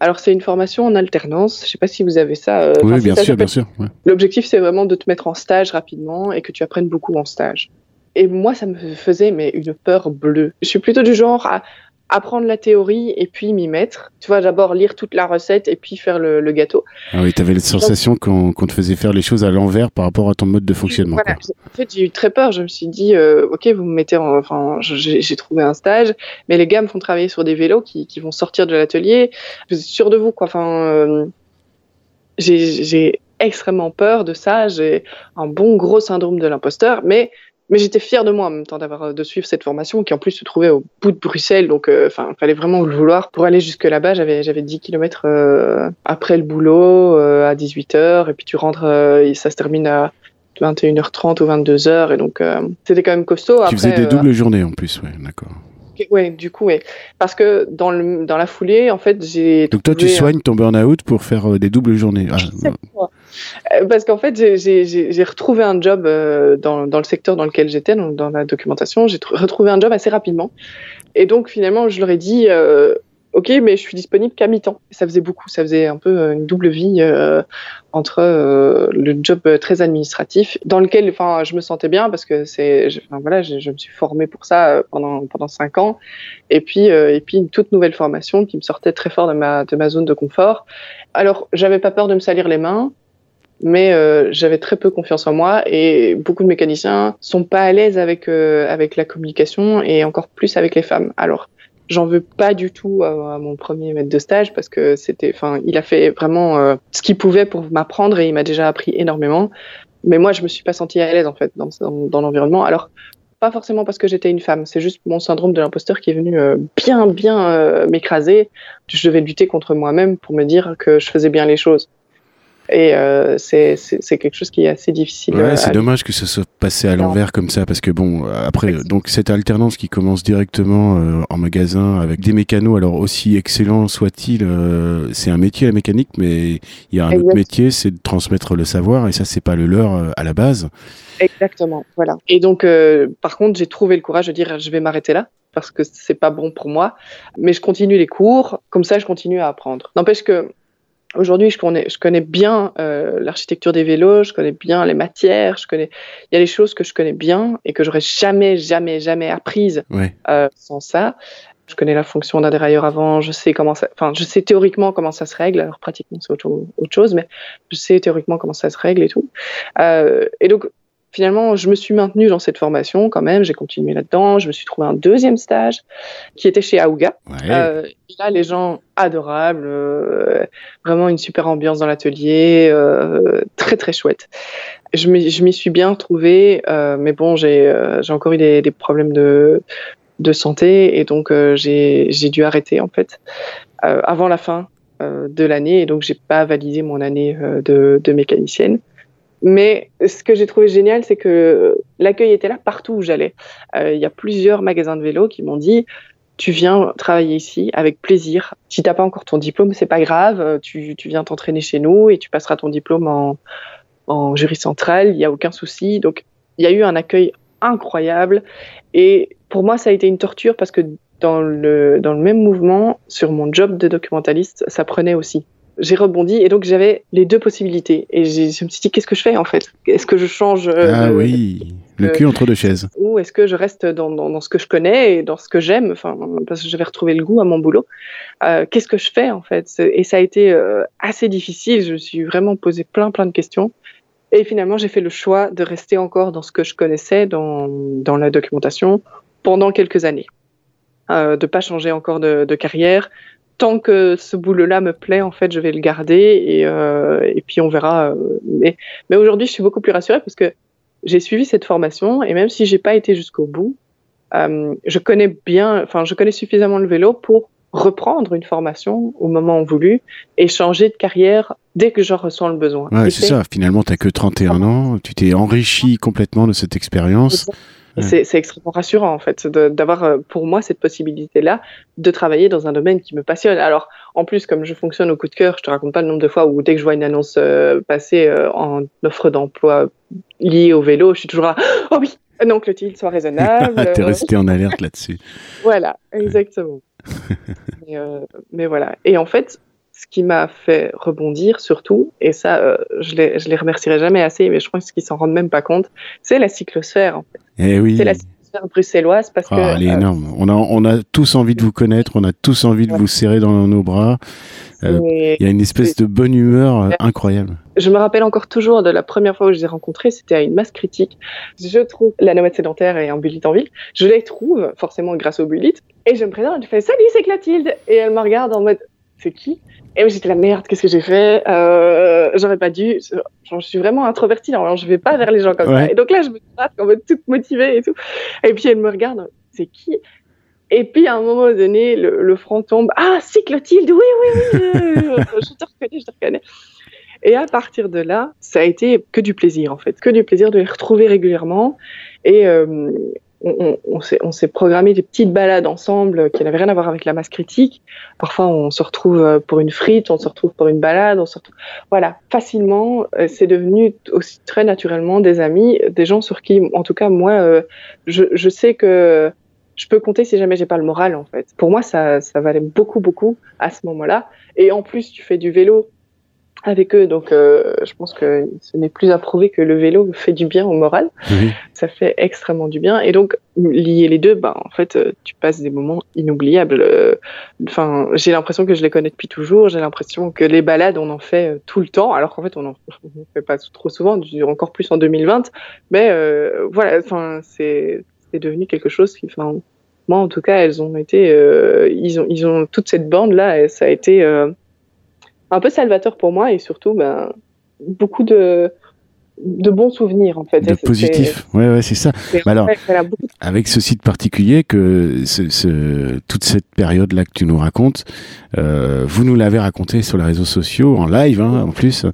Alors, c'est une formation en alternance. Je ne sais pas si vous avez ça. Euh, oui, bien, sûr, bien sûr, L'objectif, c'est vraiment de te mettre en stage rapidement et que tu apprennes beaucoup en stage. Et moi, ça me faisait mais une peur bleue. Je suis plutôt du genre à, apprendre la théorie et puis m'y mettre. Tu vois, d'abord lire toute la recette et puis faire le, gâteau. Ah oui, tu avais la sensation qu'on te faisait faire les choses à l'envers par rapport à ton mode de fonctionnement. Voilà. En fait, j'ai eu très peur. Je me suis dit, euh, ok, vous me mettez en... Enfin, j'ai trouvé un stage, mais les gars me font travailler sur des vélos qui, qui vont sortir de l'atelier. Vous êtes sûr de vous, quoi. Enfin, euh, j'ai extrêmement peur de ça. J'ai un bon gros syndrome de l'imposteur, mais mais j'étais fière de moi en même temps d'avoir euh, de suivre cette formation qui en plus se trouvait au bout de Bruxelles. Donc euh, enfin il fallait vraiment le vouloir. Pour aller jusque là-bas j'avais j'avais 10 km euh, après le boulot à 18h et puis tu rentres et ça se termine à 21h30 ou 22h et donc c'était quand même costaud. Tu faisais des doubles journées en plus ouais d'accord Ouais, du coup, ouais. Parce que dans, le, dans la foulée, en fait, j'ai. Donc toi, tu soignes ton burn-out pour faire des doubles journées. Ah, euh, parce qu'en fait, j'ai retrouvé un job euh, dans, dans, le secteur dans lequel j'étais, dans la documentation. J'ai retrouvé un job assez rapidement. Et donc, finalement, je leur ai dit euh, Ok, mais je suis disponible qu'à mi-temps. Ça faisait beaucoup. Ça faisait un peu une double vie entre le job très administratif, dans lequel enfin, je me sentais bien parce que c'est, voilà, je, je, me suis formée pour ça pendant, pendant cinq ans. Et puis, et puis, une toute nouvelle formation qui me sortait très fort de ma, de ma zone de confort. Alors, j'avais pas peur de me salir les mains mais j'avais très peu confiance en moi et beaucoup de mécaniciens sont pas à l'aise avec avec la communication et encore plus avec les femmes. Alors J'en veux pas du tout à, mon premier maître de stage parce que c'était, enfin, il a fait vraiment euh, ce qu'il pouvait pour m'apprendre et il m'a déjà appris énormément. Mais moi, je me suis pas sentie à l'aise en fait dans, l'environnement. Alors, pas forcément parce que j'étais une femme, c'est juste mon syndrome de l'imposteur qui est venu euh, bien, bien euh, m'écraser. Je devais lutter contre moi-même pour me dire que je faisais bien les choses. Et euh, c'est quelque chose qui est assez difficile. Ouais, c'est dommage que ça soit passé à l'envers comme ça, parce que bon, après, donc cette alternance qui commence directement euh, en magasin avec des mécanos, alors aussi excellents soit-il, euh, c'est un métier la mécanique, mais il y a un autre métier, c'est de transmettre le savoir, et ça, c'est pas le leur euh, à la base. Exactement, voilà. Et donc, par contre, j'ai trouvé le courage de dire, je vais m'arrêter là parce que c'est pas bon pour moi, mais je continue les cours, comme ça, je continue à apprendre. N'empêche que Aujourd'hui, je connais, je connais bien euh, l'architecture des vélos, je connais bien les matières, je connais. Il y a des choses que je connais bien et que j'aurais jamais, jamais, jamais apprises euh, sans ça. Je connais la fonction d'un dérailleur avant, je sais comment ça, enfin, je sais théoriquement comment ça se règle. Alors pratiquement c'est autre, autre, chose, mais je sais théoriquement comment ça se règle et tout. Euh, et donc finalement, je me suis maintenue dans cette formation quand même. J'ai continué là-dedans. Je me suis trouvé un deuxième stage qui était chez Aouga. Euh, là, les gens adorables, euh, vraiment une super ambiance dans l'atelier, euh, très très chouette. Je m'y suis bien trouvée, mais bon, j'ai encore eu des, problèmes de, de santé et donc j'ai dû arrêter en fait avant la fin de l'année et donc j'ai pas validé mon année de, de mécanicienne. Mais ce que j'ai trouvé génial, c'est que l'accueil était là partout où j'allais. Euh, il y a plusieurs magasins de vélo qui m'ont dit tu viens travailler ici avec plaisir. Si t'as pas encore ton diplôme, c'est pas grave. Tu, tu viens t'entraîner chez nous et tu passeras ton diplôme en, en jury central. Il y a aucun souci. Donc il y a eu un accueil incroyable et pour moi ça a été une torture parce que dans le dans le même mouvement sur mon job de documentaliste, ça prenait aussi j'ai rebondi et donc j'avais les deux possibilités. Et je me suis dit, qu'est-ce que je fais en fait? Est-ce que je change euh, Ah oui, le cul entre deux chaises. Ou est-ce que je reste dans, dans, dans, ce que je connais et dans ce que j'aime? Enfin, parce que j'avais retrouvé le goût à mon boulot. Euh, qu'est-ce que je fais en fait? Et ça a été euh, assez difficile. Je me suis vraiment posé plein plein de questions. Et finalement, j'ai fait le choix de rester encore dans ce que je connaissais, dans, dans la documentation, pendant quelques années. Euh, de pas changer encore de, de carrière, tant que ce boulot-là me plaît, en fait, je vais le garder et, euh, et puis on verra. Euh, mais, mais aujourd'hui, je suis beaucoup plus rassurée parce que j'ai suivi cette formation et même si j'ai pas été jusqu'au bout, euh, je connais bien, enfin, je connais suffisamment le vélo pour reprendre une formation au moment voulu et changer de carrière dès que j'en ressens le besoin. Ouais, c'est ça. Finalement, tu n'as que 31 ans, tu t'es enrichi complètement de cette expérience. C'est extrêmement rassurant en fait d'avoir euh, pour moi cette possibilité-là de travailler dans un domaine qui me passionne. Alors en plus, comme je fonctionne au coup de cœur, je te raconte pas le nombre de fois où dès que je vois une annonce euh, passer euh, en offre d'emploi liée au vélo, je suis toujours là, oh oui, non Clotilde, sois raisonnable. T'es resté en alerte là-dessus. voilà, exactement. mais, mais, voilà. Et en fait, ce qui m'a fait rebondir surtout, et ça, euh, je, les, je les remercierai jamais assez, mais je pense qu'ils s'en rendent même pas compte, c'est la cyclosphère. En fait. Eh oui. C'est la cyclosphère bruxelloise parce que. Ah, elle est euh, énorme. On a, on a tous envie de vous connaître, on a tous envie de vous serrer dans nos bras. Euh, il y a une espèce de bonne humeur incroyable. Je me rappelle encore toujours de la première fois où je les ai rencontrés, c'était à une masse critique. Je trouve la nomade sédentaire et ambulite en ville. Je les trouve forcément grâce aux bulites. Et je me présente, je fais Salut, c'est Clotilde. Et elle me regarde en mode C'est qui? Et j'étais la merde, qu'est-ce que j'ai fait? Euh, J'aurais pas dû. je suis vraiment introvertie, alors je vais pas vers les gens comme ça. Et donc là, je me traite en mode toute motivée et tout. Et puis elle me regarde, c'est qui? Et puis à un moment donné, le, front tombe. Ah, si Clotilde, oui, oui, oui, je te reconnais, je te reconnais. Et à partir de là, ça a été que du plaisir en fait, que du plaisir de les retrouver régulièrement. Et, euh, on, on, s'est programmé des petites balades ensemble qui n'avaient rien à voir avec la masse critique. Parfois, on se retrouve euh, pour une frite, on se retrouve pour une balade, on se retrouve... Voilà, facilement, euh, c'est devenu aussi très naturellement des amis, des gens sur qui, en tout cas, moi, euh, je, je sais que je peux compter si jamais j'ai pas le moral, en fait. Pour moi, ça, ça valait beaucoup, beaucoup à ce moment-là. Et en plus, tu fais du vélo avec eux. Donc, euh, je pense que ce n'est plus à prouver que le vélo fait du bien au moral. Ça fait extrêmement du bien. Et donc, lier les deux, bah, en fait, euh, tu passes des moments inoubliables. Euh, enfin, j'ai l'impression que je les connais depuis toujours. J'ai l'impression que les balades, on en fait tout le temps, alors qu'en fait, on n'en fait pas trop souvent, encore plus en 2020. Mais voilà, enfin, c'est devenu quelque chose qui, enfin, moi, en tout cas, elles ont été, ils ont, ils ont toute cette bande là, ça a été un peu salvateur pour moi et surtout ben, beaucoup de, de bons souvenirs en fait. De positifs, ouais, ouais, c'est ça. alors, avec ce site particulier, que ce, toute cette période-là que tu nous racontes, euh, vous nous l'avez raconté sur les réseaux sociaux, en live hein, en plus,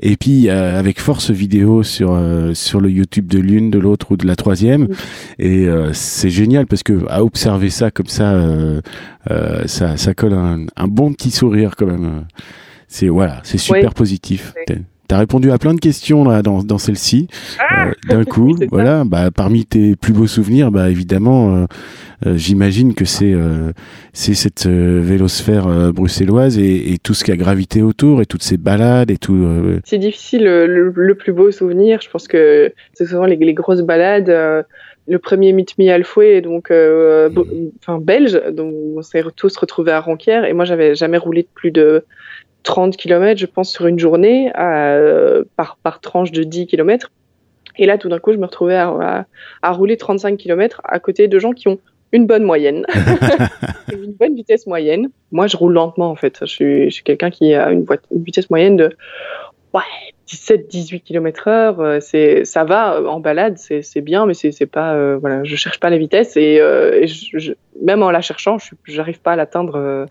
et puis euh, avec force vidéo sur, euh, sur le YouTube de l'une, de l'autre ou de la troisième, et c'est génial parce que à observer ça comme ça, ça, ça colle un, un bon petit sourire quand même. C'est voilà, c'est super positif. Tu as répondu à plein de questions là dans, dans celle-ci ah euh, d'un coup. voilà, bah, parmi tes plus beaux souvenirs, bah évidemment, euh, euh, j'imagine que c'est c'est cette vélosphère bruxelloise et, et, tout ce qui a gravité autour et toutes ces balades et tout. C'est difficile le, plus beau souvenir. Je pense que c'est souvent les, les, grosses balades. le premier Meet Me Alfoué, donc enfin belge, donc on s'est tous retrouvés à Ronquière et moi j'avais jamais roulé de plus de 30 km, je pense, sur une journée, euh, par, par tranche de 10 km. Et là, tout d'un coup, je me retrouvais à, à, rouler 35 km à côté de gens qui ont une bonne moyenne, une bonne vitesse moyenne. Moi, je roule lentement, en fait. Je suis, quelqu'un qui a une, une, vitesse moyenne de ouais, 17-18 km heure. Euh, c'est, ça va euh, en balade, c'est, bien, mais c'est, pas, euh, voilà, je cherche pas la vitesse et, euh, et je, même en la cherchant, je j'arrive pas à l'atteindre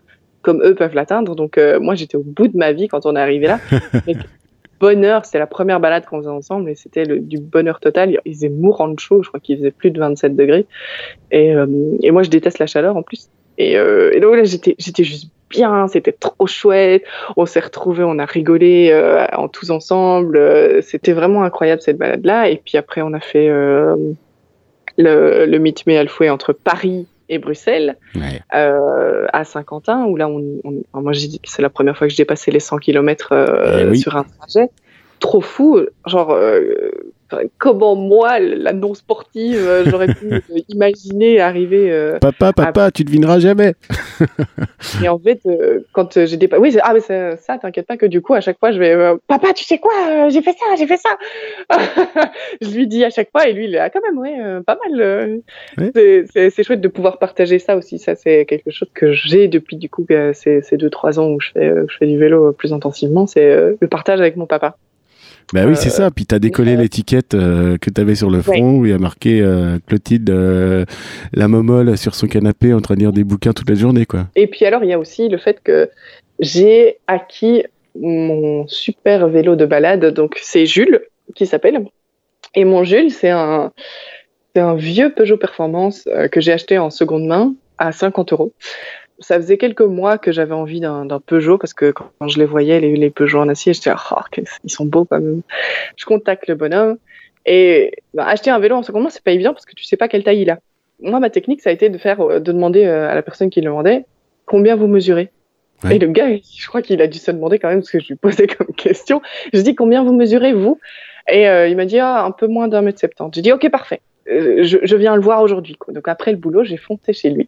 comme eux peuvent l'atteindre. Donc euh, moi j'étais au bout de ma vie quand on est arrivé là. bonheur, c'est la première balade qu'on faisait ensemble et c'était du bonheur total. Il faisait mourant de chaud, je crois qu'il faisait plus de 27 degrés. Et, euh, et, moi je déteste la chaleur en plus. Et, euh, et donc là j'étais juste bien, c'était trop chouette. On s'est retrouvés, on a rigolé en tous ensemble. c'était vraiment incroyable cette balade là. Et puis après on a fait le, le Meet Me Alfoué entre Paris et Bruxelles, euh, à Saint-Quentin, où là, on, on moi, c'est la première fois que j'ai passé les 100 km euh, eh sur un trajet. Trop fou, genre, euh, comment moi, la non sportive, euh, j'aurais pu imaginer arriver. Euh, papa, papa, tu devineras jamais. et en fait, euh, quand j'ai dépassé, oui, ah mais ça, ça t'inquiète pas que du coup à chaque fois je vais, papa, tu sais quoi, j'ai fait ça, j'ai fait ça. je lui dis à chaque fois et lui il est ah, quand même ouais, pas mal. C'est chouette de pouvoir partager ça aussi. Ça c'est quelque chose que j'ai depuis du coup ces, ces deux trois ans où je fais, je fais du vélo plus intensivement. C'est le partage avec mon papa. Bah oui, c'est ça. Puis t'as décollé l'étiquette euh, que t'avais sur le front où il y a marqué euh, Clotilde euh, la momole sur son canapé en train de lire des bouquins toute la journée, quoi. Et puis alors, il y a aussi le fait que j'ai acquis mon super vélo de balade. Donc c'est Jules qui s'appelle. Et mon Jules, c'est un, c'est un vieux Peugeot Performance que j'ai acheté en seconde main à 50 euros ça faisait quelques mois que j'avais envie d'un Peugeot parce que quand je les voyais, les, les Peugeot en acier, j'étais oh, ils sont beaux quand même. Je contacte le bonhomme et bah, acheter un vélo en seconde main, c'est pas évident parce que tu sais pas quelle taille il a. Moi, ma technique, ça a été de faire, euh, de demander euh, à la personne qui le vendait combien vous mesurez. Et le gars, je crois qu'il a dû se demander quand même ce que je lui posais comme question. Je dis combien vous mesurez vous? Et euh, il m'a dit ah, un peu moins d'un mètre septante. J'ai dit ok parfait. Je, je, viens le voir aujourd'hui. Donc après le boulot, j'ai foncé chez lui.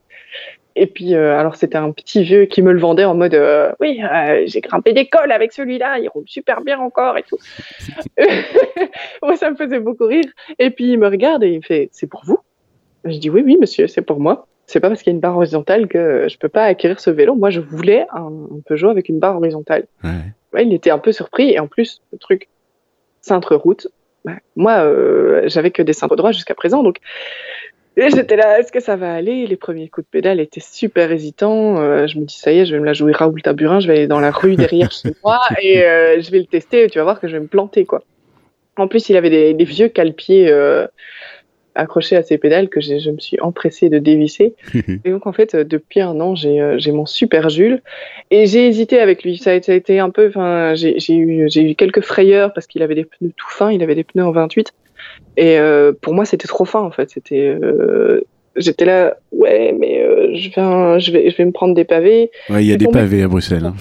Et puis, euh, alors c'était un petit vieux qui me le vendait en mode euh, Oui, euh, j'ai grimpé d'école avec celui-là, il roule super bien encore et tout. Moi, ça me faisait beaucoup rire. Et puis, il me regarde et il me fait C'est pour vous? Je dis Oui, oui, monsieur, c'est pour moi. C'est pas parce qu'il y a une barre horizontale que je peux pas acquérir ce vélo. Moi, je voulais un, Peugeot avec une barre horizontale. Ouais. il était un peu surpris et en plus, le truc, cintre route. Bah, moi, j'avais que des cintres droits jusqu'à présent, donc j'étais là, est-ce que ça va aller? Les premiers coups de pédale étaient super hésitants. Euh, je me dis, ça y est, je vais me la jouer Raoul Taburin, je vais aller dans la rue derrière chez moi et euh, je vais le tester et tu vas voir que je vais me planter, quoi. En plus, il avait des, des vieux cale-pieds euh, accrochés à ses pédales que je me suis empressée de dévisser. et donc, en fait, depuis un an, j'ai mon super Jules et j'ai hésité avec lui. Ça a, ça a été un peu, enfin, j'ai eu, eu quelques frayeurs parce qu'il avait des pneus tout fins, il avait des pneus en 28. Et euh, pour moi, c'était trop fin en fait. C'était euh, j'étais là, ouais, mais je, vais, je, vais, je vais me prendre des pavés. Ouais, il y a des pavés à Bruxelles. Hein.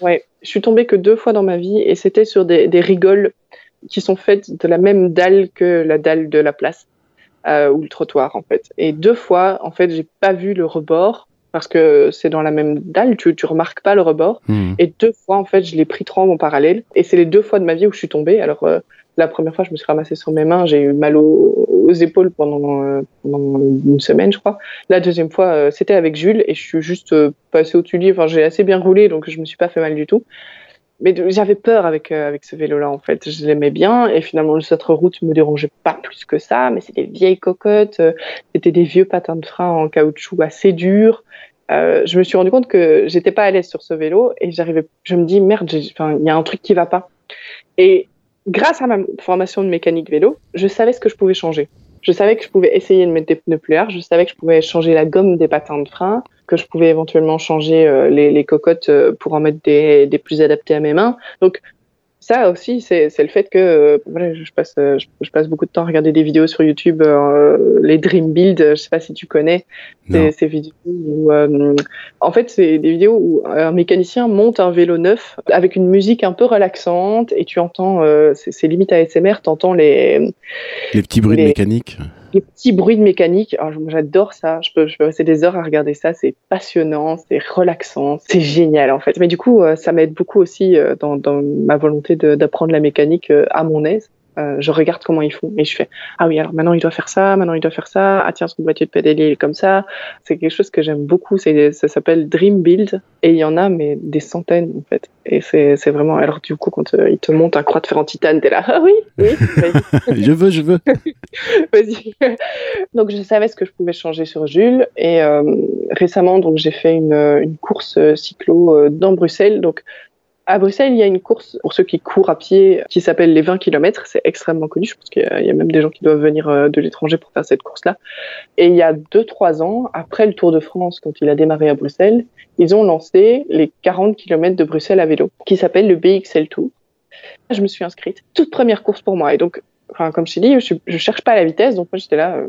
Ouais, je suis tombée que deux fois dans ma vie et c'était sur des, des rigoles qui sont faites de la même dalle que la dalle de la place euh, ou le trottoir en fait. Et deux fois, en fait, j'ai pas vu le rebord parce que c'est dans la même dalle, tu, tu remarques pas le rebord. Hmm. Et deux fois, en fait, je l'ai pris trop en parallèle. Et c'est les deux fois de ma vie où je suis tombée. Alors, euh, la première fois, je me suis ramassée sur mes mains, j'ai eu mal aux, épaules pendant, euh, pendant, une semaine, je crois. La deuxième fois, euh, c'était avec Jules et je suis juste passée au-dessus du Enfin, j'ai assez bien roulé, donc je me suis pas fait mal du tout mais j'avais peur avec euh, avec ce vélo-là en fait. Je l'aimais bien et finalement cette route me dérangeait pas plus que ça. Mais c'était des vieilles cocottes, euh, c'était des vieux patins de frein en caoutchouc assez durs. Euh, je me suis rendu compte que j'étais pas à l'aise sur ce vélo et j'arrivais. Je me dis merde, il y a un truc qui va pas. Et grâce à ma formation de mécanique vélo, je savais ce que je pouvais changer. Je savais que je pouvais essayer de mettre des pneus plus larges, je savais que je pouvais changer la gomme des patins de frein, que je pouvais éventuellement changer euh, les, cocottes euh, pour en mettre des, des, plus adaptés à mes mains. Donc ça aussi, c'est le fait que euh, voilà, je, passe, je, passe beaucoup de temps à regarder des vidéos sur YouTube, les Dream Build, je sais pas si tu connais ces, ces vidéos. Où, en fait, c'est des vidéos où un mécanicien monte un vélo neuf avec une musique un peu relaxante et tu entends, c'est limite ASMR, tu entends les... Les petits bruits de mécanique les petits bruits de mécanique. J'adore ça. Je peux, je peux rester des heures à regarder ça. C'est passionnant, c'est relaxant, c'est génial en fait. Mais du coup, euh, ça m'aide beaucoup aussi euh, dans, dans ma volonté d'apprendre la mécanique euh, à mon aise. Euh, je regarde comment ils font et je fais ah oui alors maintenant il doit faire ça maintenant il doit faire ça. Ah tiens son boîtier de pédalier est comme ça. C'est quelque chose que j'aime beaucoup. C'est ça s'appelle Dream Build. Et il y en a mais des centaines en fait. Et c'est vraiment alors du coup quand euh, il te monte un croix de fer en titane t'es là ah oui oui je veux je veux. Vas-y. Donc je savais ce que je pouvais changer sur Jules. Et euh, récemment donc j'ai fait une, une course cyclo dans Bruxelles. Donc à Bruxelles, il y a une course pour ceux qui courent à pied qui s'appelle les 20 km. C'est extrêmement connu. Je pense qu'il y, a même des gens qui doivent venir euh, de l'étranger pour faire cette course-là. Et il y a 2-3 ans, après le Tour de France, quand il a démarré à Bruxelles, ils ont lancé les 40 km de Bruxelles à vélo, qui s'appelle le BXL Tour. Je me suis inscrite. Toute première course pour moi. Et donc, enfin, comme je t'ai dit, je, je cherche pas la vitesse. Donc moi, j'étais là, euh,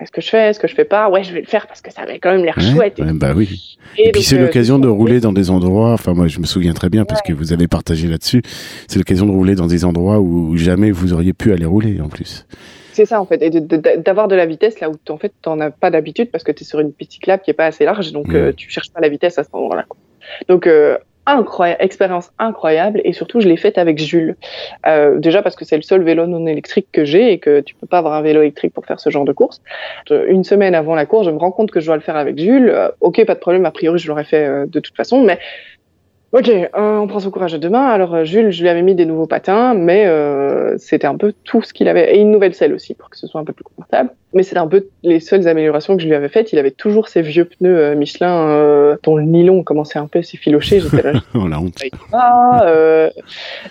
est-ce que je fais, est-ce que je fais pas? Ouais, je vais le faire parce que ça avait quand même l'air chouette. Et... bah oui. Et, puis c'est euh, l'occasion de rouler dans des endroits. Enfin, moi, je me souviens très bien parce que vous avez partagé là-dessus. C'est l'occasion de rouler dans des endroits où jamais vous auriez pu aller rouler en plus. C'est ça en fait, et d'avoir de, la vitesse là où en fait t'en as pas d'habitude parce que tu es sur une petite lap qui est pas assez large, donc euh, tu cherches pas la vitesse à ce moment-là. Donc euh, incroyable, expérience incroyable et surtout je l'ai faite avec Jules. Euh, déjà parce que c'est le seul vélo non électrique que j'ai et que tu peux pas avoir un vélo électrique pour faire ce genre de course. Une semaine avant la course, je me rends compte que je dois le faire avec Jules. Euh, ok, pas de problème, a priori je l'aurais fait euh, de toute façon, mais Ok, euh, on prend son courage à deux mains. Alors euh, Jules, je lui avais mis des nouveaux patins, mais euh, c'était un peu tout ce qu'il avait. Et une nouvelle selle aussi, pour que ce soit un peu plus confortable. Mais c'était un peu les seules améliorations que je lui avais faites. Il avait toujours ses vieux pneus Michelin dont le nylon commençait un peu à s'effilocher. J'étais là. oh la honte. Ah,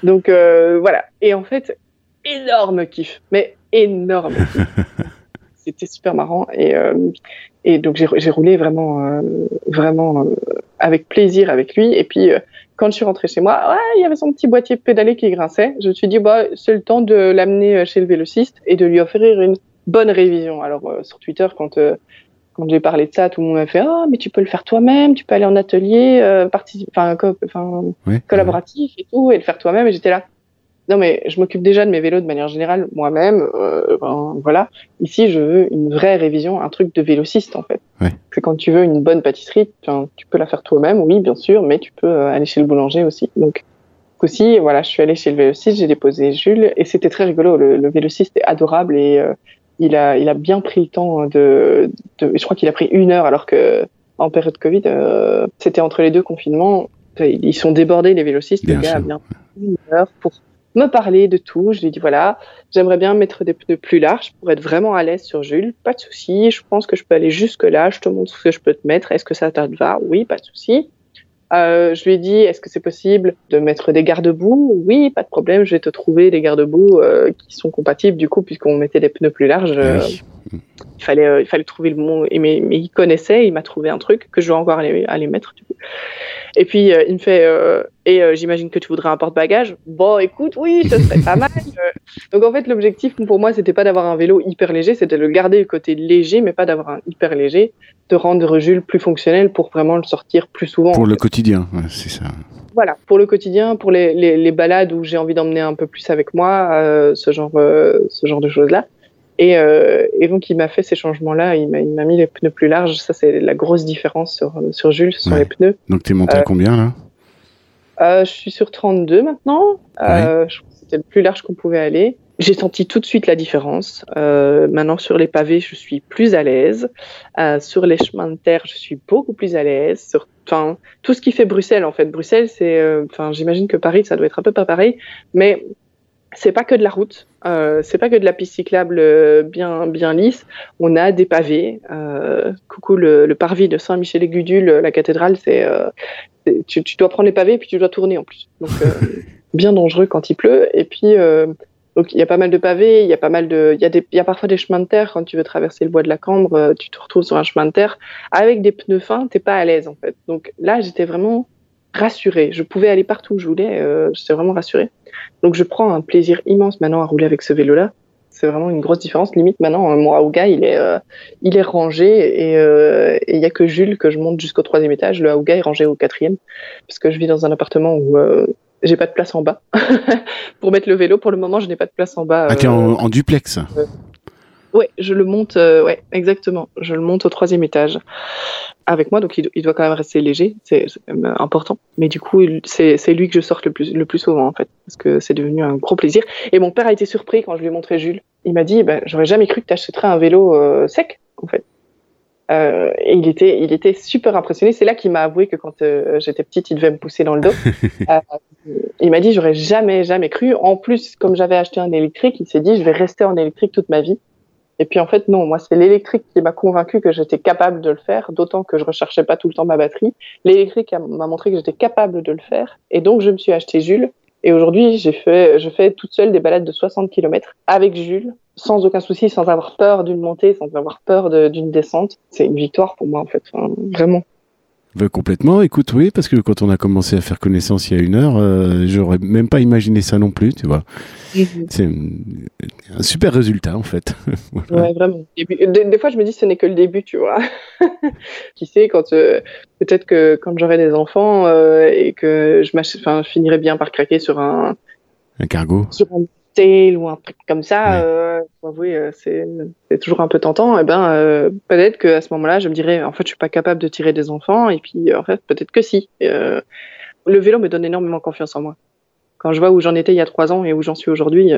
donc voilà. Et en fait, énorme kiff. Mais énorme kiff. c'était super marrant. Et, et donc j'ai roulé vraiment, vraiment avec plaisir avec lui. Et puis, euh, quand je suis rentrée chez moi, ouais, il y avait son petit boîtier pédalé qui grinçait. Je me suis dit, bah, c'est le temps de l'amener euh, chez le vélociste et de lui offrir une bonne révision. Alors, euh, sur Twitter, quand, quand j'ai parlé de ça, tout le monde m'a fait, ah, mais tu peux le faire toi-même, tu peux aller en atelier, enfin, collaboratif et tout, et le faire toi-même. Et j'étais là, non, mais je m'occupe déjà de mes vélos de manière générale moi-même. Euh, ben, voilà. Ici, je veux une vraie révision, un truc de vélociste en fait. Ouais. C'est quand tu veux une bonne pâtisserie, tu peux la faire toi-même, oui, bien sûr, mais tu peux euh, aller chez le boulanger aussi. Donc aussi, voilà, je suis allée chez le vélociste, j'ai déposé Jules et c'était très rigolo. Le, le, vélociste est adorable et euh, il a, il a bien pris le temps de, de je crois qu'il a pris une heure alors que en période Covid, euh, c'était entre les deux confinements. Ils sont débordés les vélocistes. le gars a bien pris une heure pour me parler de tout. Je lui ai dit voilà, j'aimerais bien mettre des pneus plus larges pour être vraiment à l'aise sur Jules. Pas de souci, je pense que je peux aller jusque là. Je te montre ce que je peux te mettre. Est-ce que ça te va Oui, pas de souci. Euh, je lui ai est-ce que c'est possible de mettre des garde-boue? Oui, pas de problème. Je vais te trouver des garde-boue euh, qui sont compatibles du coup puisqu'on mettait des pneus plus larges. Euh, il fallait, il fallait trouver le. Et mais, mais il connaissait, il m'a trouvé un truc que je dois encore aller, aller mettre. Du coup. Et puis il me fait, et j'imagine que tu voudrais un porte-bagages. Bon, écoute, oui, ce serait pas mal. Donc en fait, l'objectif pour moi, c'était pas d'avoir un vélo hyper léger, c'était de le garder le côté léger, mais pas d'avoir un hyper léger, de rendre Jules plus fonctionnel pour vraiment le sortir plus souvent. Pour le quotidien, c'est ça. Voilà, pour le quotidien, pour les, les, balades où j'ai envie d'emmener un peu plus avec moi, euh, ce, genre, euh, ce genre de choses-là. Et, euh, et, donc, il m'a fait ces changements-là. Il m'a mis les pneus plus larges. Ça, c'est la grosse différence sur, sur Jules, sur les pneus. Donc, tu es monté à combien là? Je suis sur 32 maintenant. c'était le plus large qu'on pouvait aller. J'ai senti tout de suite la différence. Euh, maintenant, sur les pavés, je suis plus à l'aise. Euh, sur les chemins de terre, je suis beaucoup plus à l'aise. Sur, enfin, tout ce qui fait Bruxelles, en fait. Bruxelles, c'est, euh, enfin, j'imagine que Paris, ça doit être un peu pas pareil, mais c'est pas que de la route. Euh, c'est pas que de la piste cyclable euh, bien, bien lisse. On a des pavés. Euh, coucou le, le, parvis de Saint-Michel-et-Gudule, la cathédrale, c'est, tu, tu, dois prendre les pavés et puis tu dois tourner en plus. Donc, bien dangereux quand il pleut. Et puis, donc il y a pas mal de pavés, il y a pas mal de, il y a des, il y a parfois des chemins de terre quand tu veux traverser le bois de la Cambre, tu te retrouves sur un chemin de terre avec des pneus fins, t'es pas à l'aise en fait. Donc là j'étais vraiment rassurée, je pouvais aller partout où je voulais, euh, j'étais vraiment rassurée. Donc je prends un plaisir immense maintenant à rouler avec ce vélo-là. C'est vraiment une grosse différence. Limite maintenant mon Aouga il est, euh, il est rangé et il y a que Jules que je monte jusqu'au troisième étage. Le Aouga est rangé au quatrième parce que je vis dans un appartement où j'ai pas de place en bas pour mettre le vélo. Pour le moment, je n'ai pas de place en bas. Ah, en, euh, en, duplex euh, Ouais, je le monte, euh, ouais, exactement. Je le monte au troisième étage avec moi, donc il, doit quand même rester léger, c'est important. Mais du coup, c'est lui que je sorte le plus, le plus souvent, en fait, parce que c'est devenu un gros plaisir. Et mon père a été surpris quand je lui ai montré Jules. Il m'a dit, ben, j'aurais jamais cru que tu achèterais un vélo sec, en fait. Euh, et il était, il était super impressionné. C'est là qu'il m'a avoué que quand euh, j'étais petite, il devait me pousser dans le dos. euh, il m'a dit, j'aurais jamais, jamais cru. En plus, comme j'avais acheté un électrique, il s'est dit, je vais rester en électrique toute ma vie. Et puis en fait, non, moi, c'est l'électrique qui m'a convaincu que j'étais capable de le faire, d'autant que je recherchais pas tout le temps ma batterie. L'électrique m'a montré que j'étais capable de le faire. Et donc, je me suis acheté Jules. Et aujourd'hui, j'ai fait, je fais toute seule des balades de 60 km avec Jules sans aucun souci, sans avoir peur d'une montée, sans avoir peur d'une descente. C'est une victoire pour moi, en fait, vraiment. Ben, complètement, écoute, oui, parce que quand on a commencé à faire connaissance il y a une heure, euh, j'aurais même pas imaginé ça non plus, tu vois. C'est un super résultat, en fait. Ouais, vraiment. des, fois, je me dis, ce n'est que le début, tu vois. Qui sait, quand euh, peut-être que quand j'aurai des enfants euh, et que je, je finirai bien par craquer sur un. Un cargo. Sur un ou un truc comme ça, euh, euh, c'est, toujours un peu tentant. Et eh ben, euh, peut-être qu'à ce moment-là, je me dirais, en fait, je suis pas capable de tirer des enfants. Et puis, en fait, peut-être que si. le vélo me donne énormément confiance en moi. Quand je vois où j'en étais il y a trois ans et où j'en suis aujourd'hui,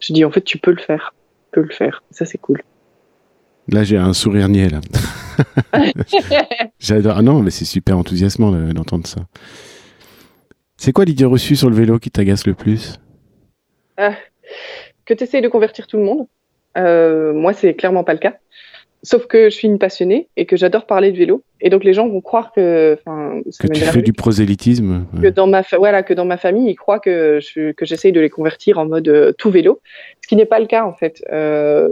je dis, en fait, tu peux le faire. Tu peux le faire. Ça, c'est cool. Là, j'ai un sourire niais, là. J'adore. Ah non, mais c'est super enthousiasmant d'entendre ça. C'est quoi l'idée reçue sur le vélo qui t'agace le plus? Euh, que tu essayes de convertir tout le monde. Euh, moi, c'est clairement pas le cas. Sauf que je suis une passionnée et que j'adore parler de vélo. Et donc les gens vont croire que, que tu fais du prosélytisme. Que dans ma voilà que dans ma famille ils croient que je, que j'essaye de les convertir en mode euh, tout vélo, ce qui n'est pas le cas en fait. Euh,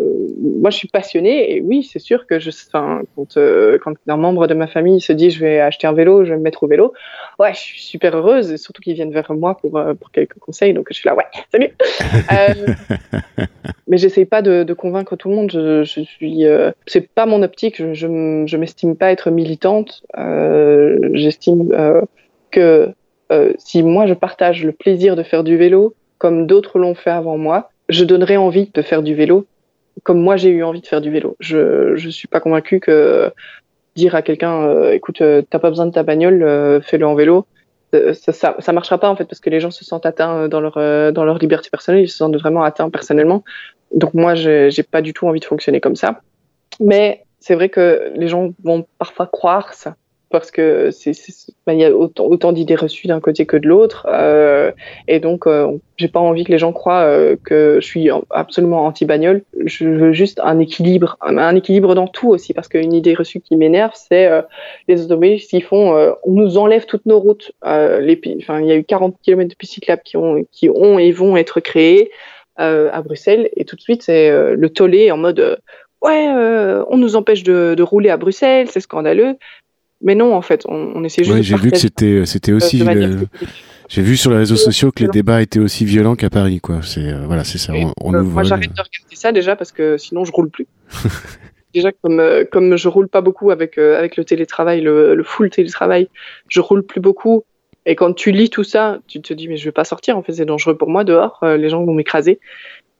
moi je suis passionnée et oui c'est sûr que je, quand euh, quand un membre de ma famille se dit je vais acheter un vélo, je vais me mettre au vélo, ouais je suis super heureuse et surtout qu'ils viennent vers moi pour pour quelques conseils donc je suis là ouais salut. mais j'essaye pas de, de, convaincre tout le monde. Je, je suis c'est pas mon optique. Je je, je m'estime pas être militaire euh, j'estime euh, que euh, si moi je partage le plaisir de faire du vélo, comme d'autres l'ont fait avant moi, je donnerai envie de faire du vélo, comme moi j'ai eu envie de faire du vélo. Je ne suis pas convaincu que dire à quelqu'un, écoute, t'as pas besoin de ta bagnole, fais-le en vélo. Ça, ça, marchera pas en fait parce que les gens se sentent atteints dans leur dans leur liberté personnelle, ils se sentent vraiment atteints personnellement. Donc moi, j'ai pas du tout envie de fonctionner comme ça. Mais c'est vrai que les gens vont parfois croire ça parce que ben, il y a autant, d'idées reçues d'un côté que de l'autre euh, et donc euh, j'ai pas envie que les gens croient euh, que je suis absolument anti bagnole je veux juste un équilibre un, équilibre dans tout aussi parce qu'une idée reçue qui m'énerve c'est euh, les automobilistes qui font on nous enlève toutes nos routes il y a eu 40 km de pistes cyclables qui ont qui ont et vont être créés à Bruxelles et tout de suite c'est le tollé en mode ouais, on nous empêche de, rouler à Bruxelles, c'est scandaleux. Mais non, en fait, on, essaie juste. Oui, j'ai vu que c'était c'était aussi. J'ai vu sur les réseaux sociaux que les débats étaient aussi violents qu'à Paris, quoi. C'est voilà, c'est ça. moi, j'arrête de regarder ça déjà parce que sinon je roule plus. déjà comme comme je roule pas beaucoup avec avec le télétravail, le, le full télétravail, je roule plus beaucoup et quand tu lis tout ça, tu te dis mais je vais pas sortir. En fait, c'est dangereux pour moi dehors. Euh, les gens vont m'écraser.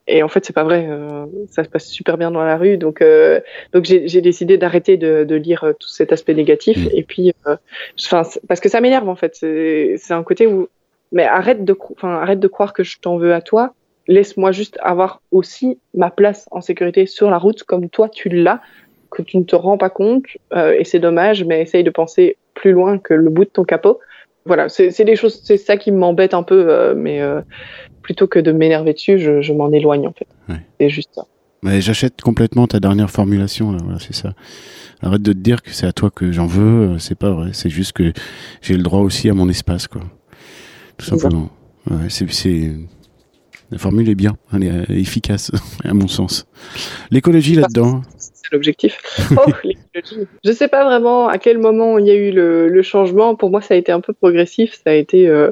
Et en fait, c'est pas vrai. Euh, ça se passe super bien dans la rue. Donc, euh, donc j'ai décidé d'arrêter de, de, lire tout cet aspect négatif. Mmh. Et puis, enfin, parce que ça m'énerve en fait. C'est un côté où, mais arrête de, enfin, arrête de croire que je t'en veux à toi. Laisse-moi juste avoir aussi ma place en sécurité sur la route comme toi tu l'as, que tu ne te rends pas compte. et c'est dommage, mais essaye de penser plus loin que le bout de ton capot voilà, c'est des choses, c'est ça qui m'embête un peu, euh, mais euh, plutôt que de m'énerver dessus, je, m'en éloigne en fait. C'est juste ça. Mais j'achète complètement ta dernière formulation là, voilà, c'est ça. Arrête de te dire que c'est à toi que j'en veux, euh, c'est pas vrai. C'est juste que j'ai le droit aussi à mon espace, quoi. Tout simplement. Ouais, c'est la formule est bien, elle est efficace, à mon sens. L'écologie là-dedans c'est l'objectif. Oh, je sais pas vraiment à quel moment il y a eu le, changement. Pour moi, ça a été un peu progressif. Ça a été, euh,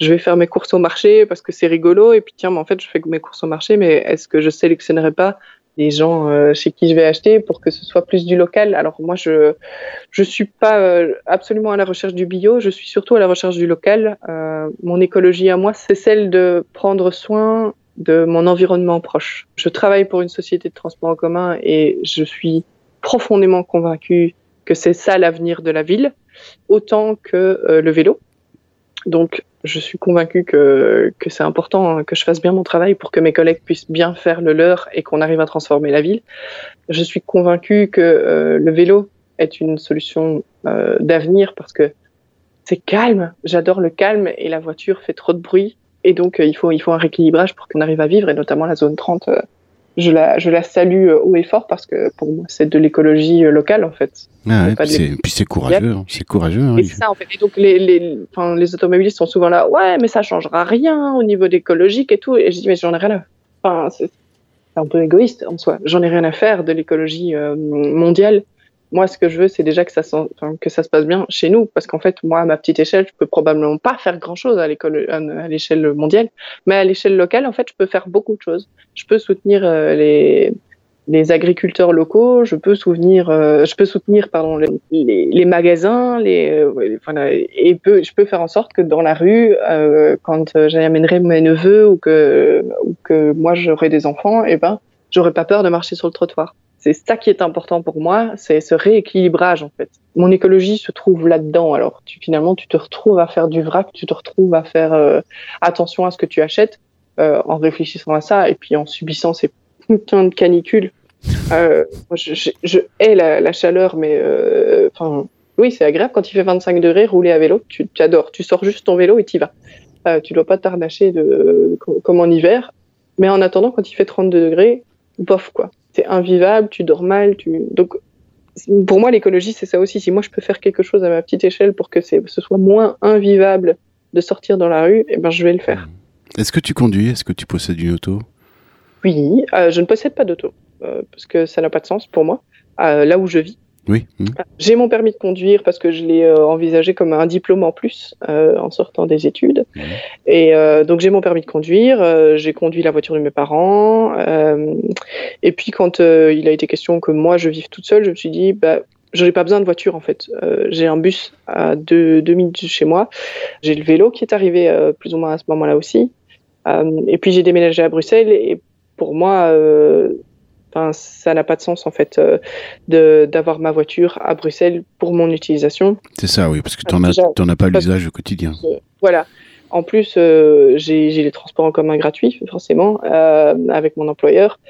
je vais faire mes courses au marché parce que c'est rigolo. Et puis tiens, mais en fait, je fais mes courses au marché, mais est-ce que je sélectionnerai pas les gens euh, chez qui je vais acheter pour que ce soit plus du local? Alors moi, je je suis pas euh, absolument à la recherche du bio, je suis surtout à la recherche du local. mon écologie à moi, c'est celle de prendre soin de mon environnement proche. Je travaille pour une société de transport en commun et je suis profondément convaincue que c'est ça l'avenir de la ville, autant que euh, le vélo. Donc, je suis convaincue que, que c'est important que je fasse bien mon travail pour que mes collègues puissent bien faire le leur et qu'on arrive à transformer la ville. Je suis convaincue que euh, le vélo est une solution euh, d'avenir parce que c'est calme. J'adore le calme et la voiture fait trop de bruit. Et donc, euh, il, faut, il faut un rééquilibrage pour qu'on arrive à vivre, et notamment la zone 30. Euh, je la, je la salue euh, haut et fort parce que pour moi, c'est de l'écologie locale, en fait. Ah ouais, puis, c'est courageux, hein. c'est courageux. Hein, et ça, en fait. Et donc, les, les, enfin, les automobilistes sont souvent là, ouais, mais ça changera rien au niveau écologique et tout. Et je dis, mais j'en ai rien à. Enfin, c'est un peu égoïste en soi. J'en ai rien à faire de l'écologie mondiale moi, ce que je veux, c'est déjà que ça, se passe bien chez nous, parce qu'en fait, moi, à ma petite échelle, je peux probablement pas faire grand-chose à l'école, à l'échelle mondiale, mais à l'échelle locale, en fait, je peux faire beaucoup de choses. Je peux soutenir euh, les agriculteurs locaux, je peux soutenir, euh, je peux soutenir pardon les, magasins, les, euh, et je peux faire en sorte que dans la rue, euh, quand j'amènerai mes neveux ou que ou que moi j'aurai des enfants, et eh ben j'aurai pas peur de marcher sur le trottoir. C'est ça qui est important pour moi, c'est ce rééquilibrage en fait. Mon écologie se trouve là-dedans. Alors finalement, tu te retrouves à faire du vrac, tu te retrouves à faire euh, attention à ce que tu achètes euh, en réfléchissant à ça et puis en subissant ces putains de canicules. Euh, je, je, hais la, chaleur, mais oui, c'est agréable quand il fait 25 degrés, rouler à vélo, tu, adores. Tu sors juste ton vélo et tu vas. Tu dois pas t'arnacher comme en hiver. Mais en attendant, quand il fait 32 degrés, bof quoi c'est invivable, tu dors mal, tu donc pour moi l'écologie c'est ça aussi. Si moi je peux faire quelque chose à ma petite échelle pour que ce soit moins invivable de sortir dans la rue, eh ben je vais le faire. Mmh. Est-ce que tu conduis? Est-ce que tu possèdes une auto? Oui, euh, je ne possède pas d'auto euh, parce que ça n'a pas de sens pour moi. Euh, là où je vis, oui. Mmh. J'ai mon permis de conduire parce que je l'ai euh, envisagé comme un diplôme en plus euh, en sortant des études. Mmh. Et euh, donc j'ai mon permis de conduire. J'ai conduit la voiture de mes parents. Et puis quand il a été question que moi je vive toute seule, je me suis dit bah j'aurais pas besoin de voiture en fait. j'ai un bus à deux, deux minutes de chez moi. J'ai le vélo qui est arrivé plus ou moins à ce moment-là aussi. et puis j'ai déménagé à Bruxelles et pour moi ça n'a pas de sens en fait euh, d'avoir ma voiture à Bruxelles pour mon utilisation. C'est ça, oui, parce que tu n'en as, as, pas l'usage au quotidien. voilà. En plus, euh, j'ai les transports en commun gratuits, forcément, euh, avec mon employeur.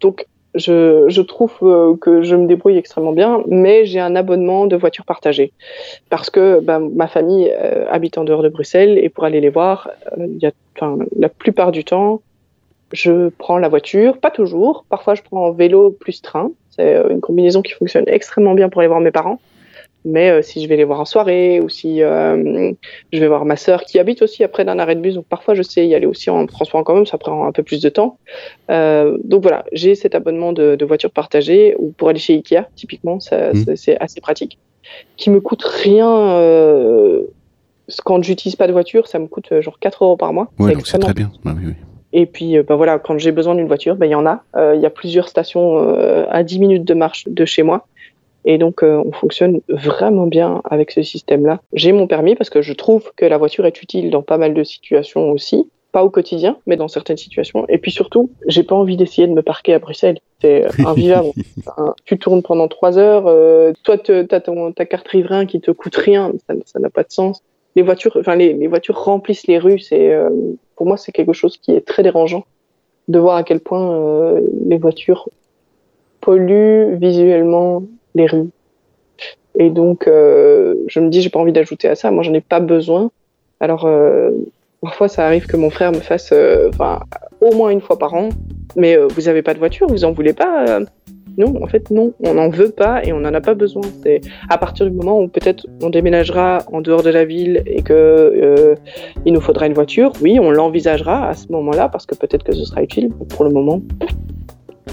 donc, je, je, trouve que je me débrouille extrêmement bien, mais j'ai un abonnement de voiture partagée. Parce que ben, ma famille habite en dehors de Bruxelles et pour aller les voir, il y a, la plupart du temps, je prends la voiture, pas toujours. Parfois, je prends vélo plus train. C'est euh, une combinaison qui fonctionne extrêmement bien pour aller voir mes parents. Mais euh, si je vais les voir en soirée ou si euh, je vais voir ma sœur qui habite aussi après d'un arrêt de bus, donc parfois je sais y aller aussi en transport en commun, ça prend un peu plus de temps. Euh, donc voilà, j'ai cet abonnement de, de, voiture partagée ou pour aller chez Ikea, typiquement, mmh. c'est assez pratique, qui me coûte rien. Quand j'utilise pas de voiture, ça me coûte genre 4 euros par mois. Ouais, donc c'est très bien. oui, oui. Et puis, bah voilà, quand j'ai besoin d'une voiture, bah, il y en a. Il y a plusieurs stations à 10 minutes de marche de chez moi. Et donc, euh, on fonctionne vraiment bien avec ce système-là. J'ai mon permis parce que je trouve que la voiture est utile dans pas mal de situations aussi. Pas au quotidien, mais dans certaines situations. Et puis surtout, j'ai pas envie d'essayer de me parquer à Bruxelles. C'est euh, invivable. tu tournes pendant trois heures. Euh, toi, tu as ta carte riverain qui te coûte rien. Ça n'a pas de sens. Les voitures, remplissent les rues. C'est pour moi, c'est quelque chose qui est très dérangeant de voir à quel point les voitures polluent visuellement les rues. Et donc, euh, je me dis, j'ai pas envie d'ajouter à ça. Moi, j'en ai pas besoin. Alors, euh, parfois, ça arrive que mon frère me fasse, euh, enfin, au moins une fois par an. Mais vous avez pas de voiture, vous en voulez pas Non, en fait, non. On n'en veut pas et on n'en a pas besoin. C'est à partir du moment où peut-être on déménagera en dehors de la ville et que il nous faudra une voiture. Oui, on l'envisagera à ce moment-là parce que peut-être que ce sera utile. Pour le moment,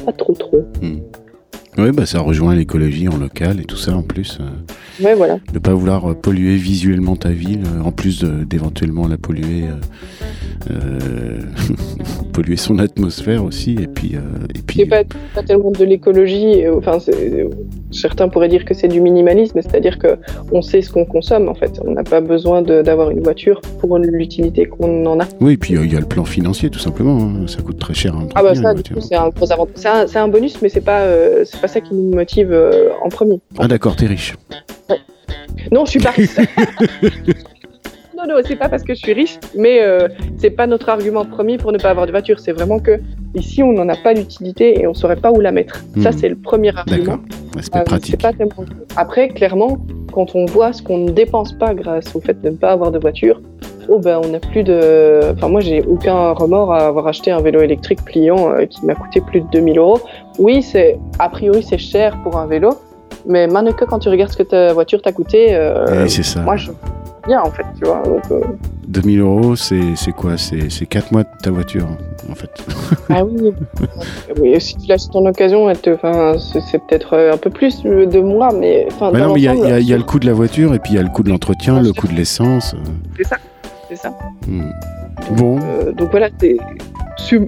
pas trop, trop. Hmm. Oui, bah ça rejoint l'écologie en local et tout ça en plus. Euh, ouais, voilà. Ne pas vouloir euh, polluer visuellement ta ville, euh, en plus d'éventuellement la polluer, polluer son atmosphère aussi. Et puis, et puis. C'est pas, pas tellement de l'écologie. Enfin, certains pourraient dire que c'est du minimalisme, c'est-à-dire que on sait ce qu'on consomme en fait. On n'a pas besoin d'avoir une voiture pour l'utilité qu'on en a. Oui, et puis il y a le plan financier tout simplement. Hein. Ça coûte très cher. ah bah ça, c'est un. C'est un, bonus, mais c'est pas pas ça qui nous motive euh, en premier. Ah d'accord, t'es riche. Non, je suis pas riche. non, non, c'est pas parce que je suis riche, mais euh, c'est pas notre argument premier pour ne pas avoir de voiture. C'est vraiment que ici, on n'en a pas d'utilité et on saurait pas où la mettre. Ça, hmm. c'est le premier argument. C'est euh, pratique. Pas tellement... Après, clairement, quand on voit ce qu'on ne dépense pas grâce au fait de ne pas avoir de voiture, oh ben on n'a plus de. Enfin moi j'ai aucun remords à avoir acheté un vélo électrique pliant euh, qui m'a coûté plus de 2000 euros. Oui c'est a priori c'est cher pour un vélo, mais maintenant que quand tu regardes ce que ta voiture t'a coûté, euh, c'est ça. Moi je bien en fait tu vois. Donc, 2000 euh, euros c'est quoi? C'est 4 mois de ta voiture en fait. ah oui. oui si tu l'achètes en occasion, c'est peut-être un peu plus de mois, mais. Bah non mais il y, y, a le coût de la voiture et puis il y a le coût de l'entretien, le coût de l'essence. C'est ça c'est ça. Hmm. Bon. Euh, donc voilà, c'est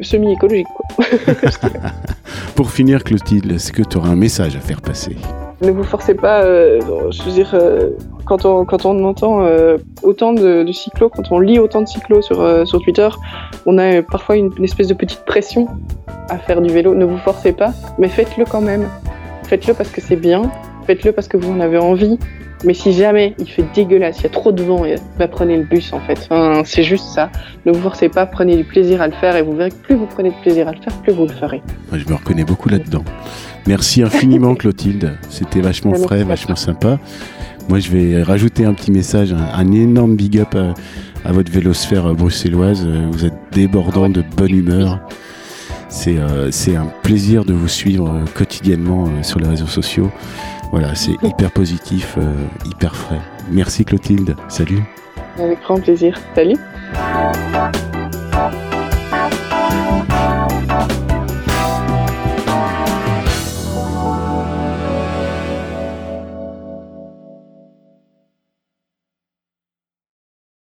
semi-écologique. Pour finir, Clotilde, est-ce que tu auras un message à faire passer? Ne vous forcez pas, euh, je veux dire, euh, quand, on, quand on entend autant de, de, cyclos, quand on lit autant de cyclos sur, sur Twitter, on a parfois une, espèce de petite pression à faire du vélo. Ne vous forcez pas, mais faites-le quand même. Faites-le parce que c'est bien, faites-le parce que vous en avez envie, mais si jamais il fait dégueulasse, il y a trop de vent, bah, prenez le bus en fait. c'est juste ça. Ne vous forcez pas, prenez du plaisir à le faire et vous verrez que plus vous prenez de plaisir à le faire, plus vous le ferez. je me reconnais beaucoup là-dedans. Merci infiniment Clotilde. C'était vachement frais, vachement sympa. Moi, je vais rajouter un petit message, un, énorme big up à, votre vélosphère bruxelloise. Vous êtes débordant de bonne humeur. C'est euh, un plaisir de vous suivre euh, quotidiennement euh, sur les réseaux sociaux. Voilà, c'est hyper positif, euh, hyper frais. Merci Clotilde, salut. Avec grand plaisir, salut.